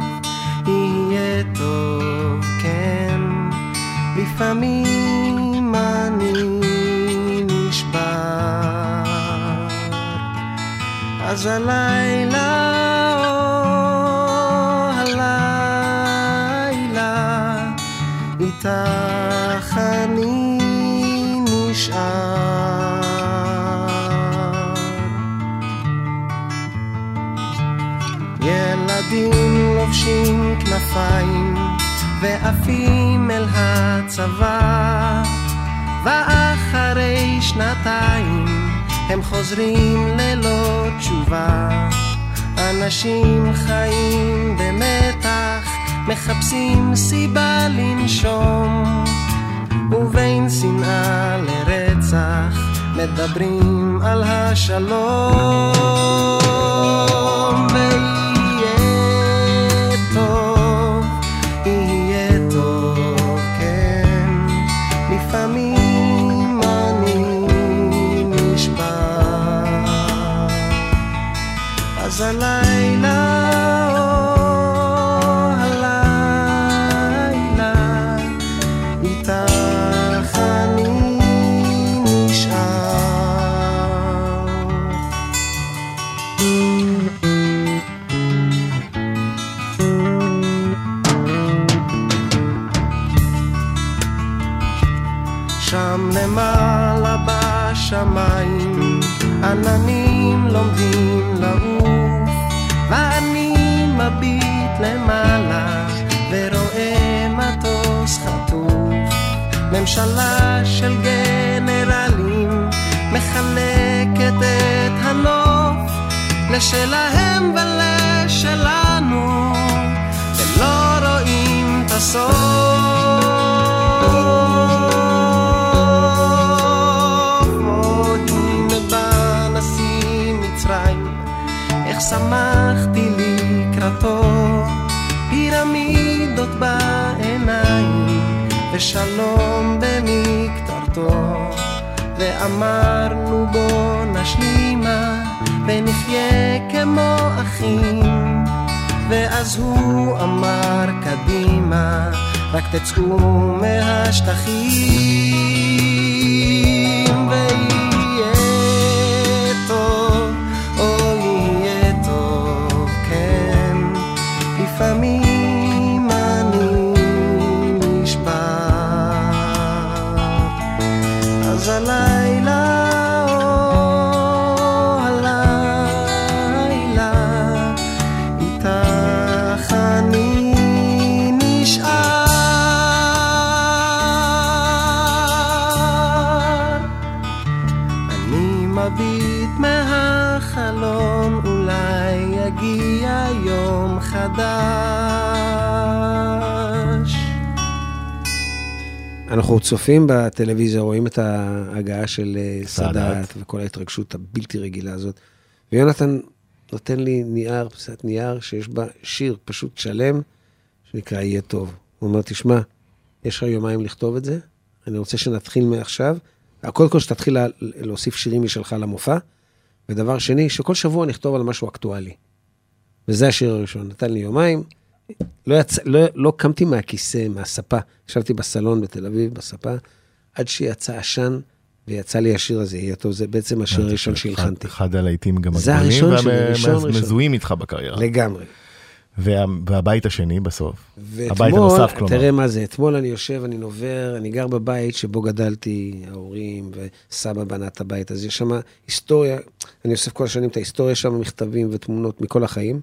יהיה טוב, כן. לפעמים אני נשבר, אז הלילה, כנפיים ועפים אל הצבא, ואחרי שנתיים הם חוזרים ללא תשובה. אנשים חיים במתח, מחפשים סיבה לנשום. ובין שנאה לרצח מדברים על השלום The I lie לשלהם ולשלנו, ולא רואים את הסוף. כמו הנה בא נשיא מצרים, איך שמחתי לקראתו, פירמידות בעיניים, ושלום במקטרתו. ואמרנו בוא נשלימה, ונחיה כמו אחים. ואז הוא אמר קדימה, רק תצאו מהשטחים ויהיה אנחנו צופים בטלוויזיה, רואים את ההגעה של אה,
סאדאת.
וכל ההתרגשות הבלתי רגילה הזאת. ויונתן נותן לי נייר, פסת נייר, שיש בה שיר פשוט שלם, שנקרא יהיה טוב. הוא אומר, תשמע, יש לך יומיים לכתוב את זה, אני רוצה שנתחיל מעכשיו. קודם כל שתתחיל לה- להוסיף שירים משלך למופע, ודבר שני, שכל שבוע נכתוב על משהו אקטואלי. וזה השיר הראשון, נתן לי יומיים. לא, יצ... לא, לא קמתי מהכיסא, מהספה, ישבתי בסלון בתל אביב, בספה, עד שיצא עשן, ויצא לי השיר הזה, יהיה טוב, זה בעצם השיר הראשון שהלחנתי.
אחד הלהיטים גם
זה
הגדולים. והמזוהים איתך בקריירה.
לגמרי.
וה- והבית השני בסוף. הבית
ואתמול,
הנוסף כלומר.
תראה מה זה, אתמול אני יושב, אני נובר, אני גר בבית שבו גדלתי, ההורים וסבא בנה את הבית, אז יש שם היסטוריה, אני אוסף כל השנים את ההיסטוריה שם, מכתבים ותמונות מכל החיים,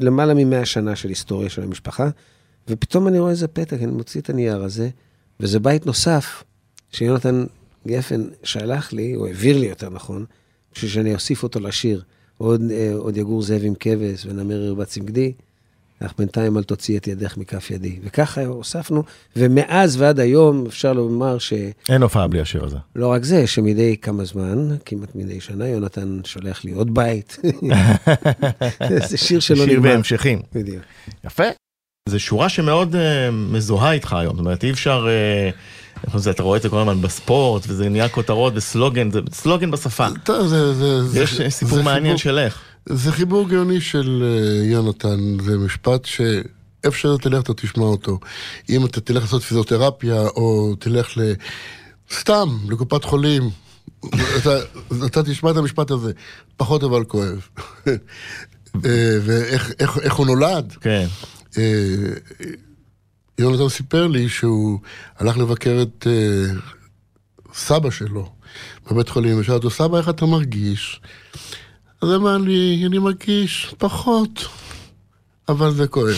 למעלה ממאה שנה של היסטוריה של המשפחה, ופתאום אני רואה איזה פתק, אני מוציא את הנייר הזה, וזה בית נוסף, שיונתן גפן שלח לי, או העביר לי יותר נכון, בשביל שאני אוסיף אותו לשיר. עוד, אה, עוד יגור זאב עם כבש ונמר ירבץ עם גדי, אך בינתיים אל תוציא את ידך מכף ידי. וככה הוספנו, ומאז ועד היום אפשר לומר ש...
אין הופעה בלי השיר הזה.
לא רק זה, שמדי כמה זמן, כמעט מדי שנה, יונתן שולח לי עוד בית. זה שיר שלא
שיר
נגמר.
בהמשכים.
בדיוק.
יפה. זו שורה שמאוד uh, מזוהה איתך היום, זאת אומרת אי אפשר, uh, זה, אתה רואה את זה כל הזמן בספורט, וזה נהיה כותרות וסלוגן, זה סלוגן בשפה.
טוב, זה, זה, זה,
יש
זה
סיפור מעניין
חיבור-
שלך.
זה חיבור גאוני של אה, יונתן, זה משפט שאיפה שאתה תלך אתה תשמע אותו. אם אתה תלך לעשות פיזיותרפיה, או תלך ל... סתם, לקופת חולים, אתה, אתה תשמע את המשפט הזה, פחות אבל כואב. אה, ואיך איך, איך הוא נולד.
כן.
אה, יונתן סיפר לי שהוא הלך לבקר את סבא שלו בבית חולים, ושאל אותו, סבא, איך אתה מרגיש? אז אמר לי, אני מרגיש פחות, אבל זה כואב.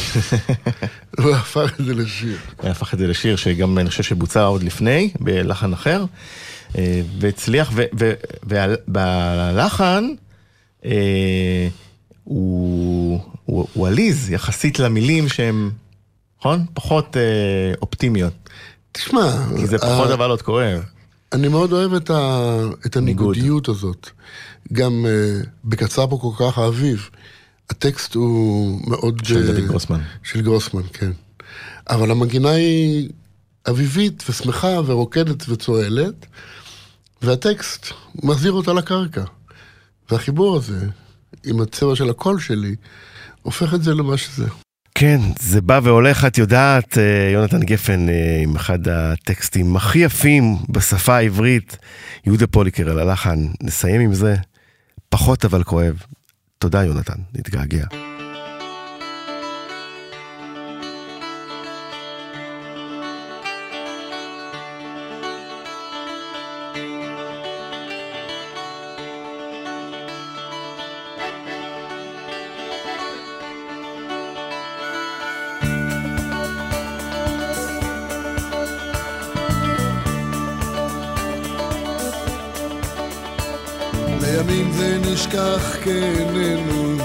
הוא הפך את זה לשיר.
הוא הפך את זה לשיר שגם אני חושב שבוצע עוד לפני, בלחן אחר, אה, והצליח, ובלחן הוא הוא- עליז יחסית למילים שהן, נכון? פחות אה, אופטימיות.
תשמע,
כי זה פחות אבל עוד כואב.
אני מאוד אוהב את, ה... את הניגודיות הזאת. גם uh, בקצר פה כל כך האביב. הטקסט הוא מאוד...
של
אה,
דוד גרוסמן.
של גרוסמן, כן. אבל המגינה היא אביבית ושמחה ורוקדת וצוהלת, והטקסט מחזיר אותה לקרקע. והחיבור הזה, עם הצבע של הקול שלי, הופך את זה למה שזה.
כן, זה בא והולך, את יודעת, אה, יונתן גפן אה, עם אחד הטקסטים הכי יפים בשפה העברית, יהודה פוליקר על הלחן. נסיים עם זה, פחות אבל כואב. תודה יונתן, נתגעגע.
נשכח כאיננו,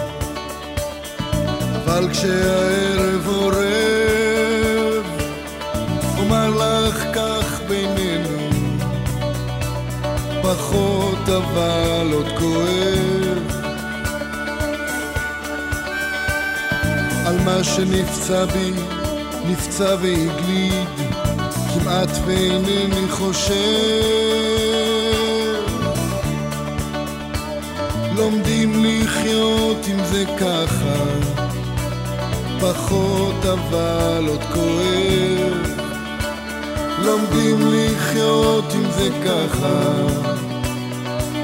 אבל כשהערב עורב, אומר לך כך בינינו, פחות אבל עוד כואב. על מה שנפצע בי, נפצע והגליד, כמעט ואינני חושב. לומדים לחיות עם זה ככה, פחות אבל עוד כואב. לומדים לחיות עם זה ככה,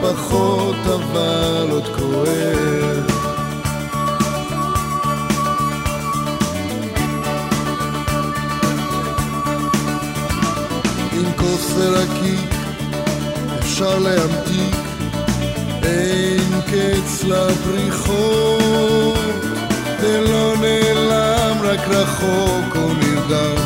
פחות אבל עוד כואב. עם כוס ורקיק אפשר להמתיק, קץ לפריחות, זה לא נעלם, רק רחוק או נרדם,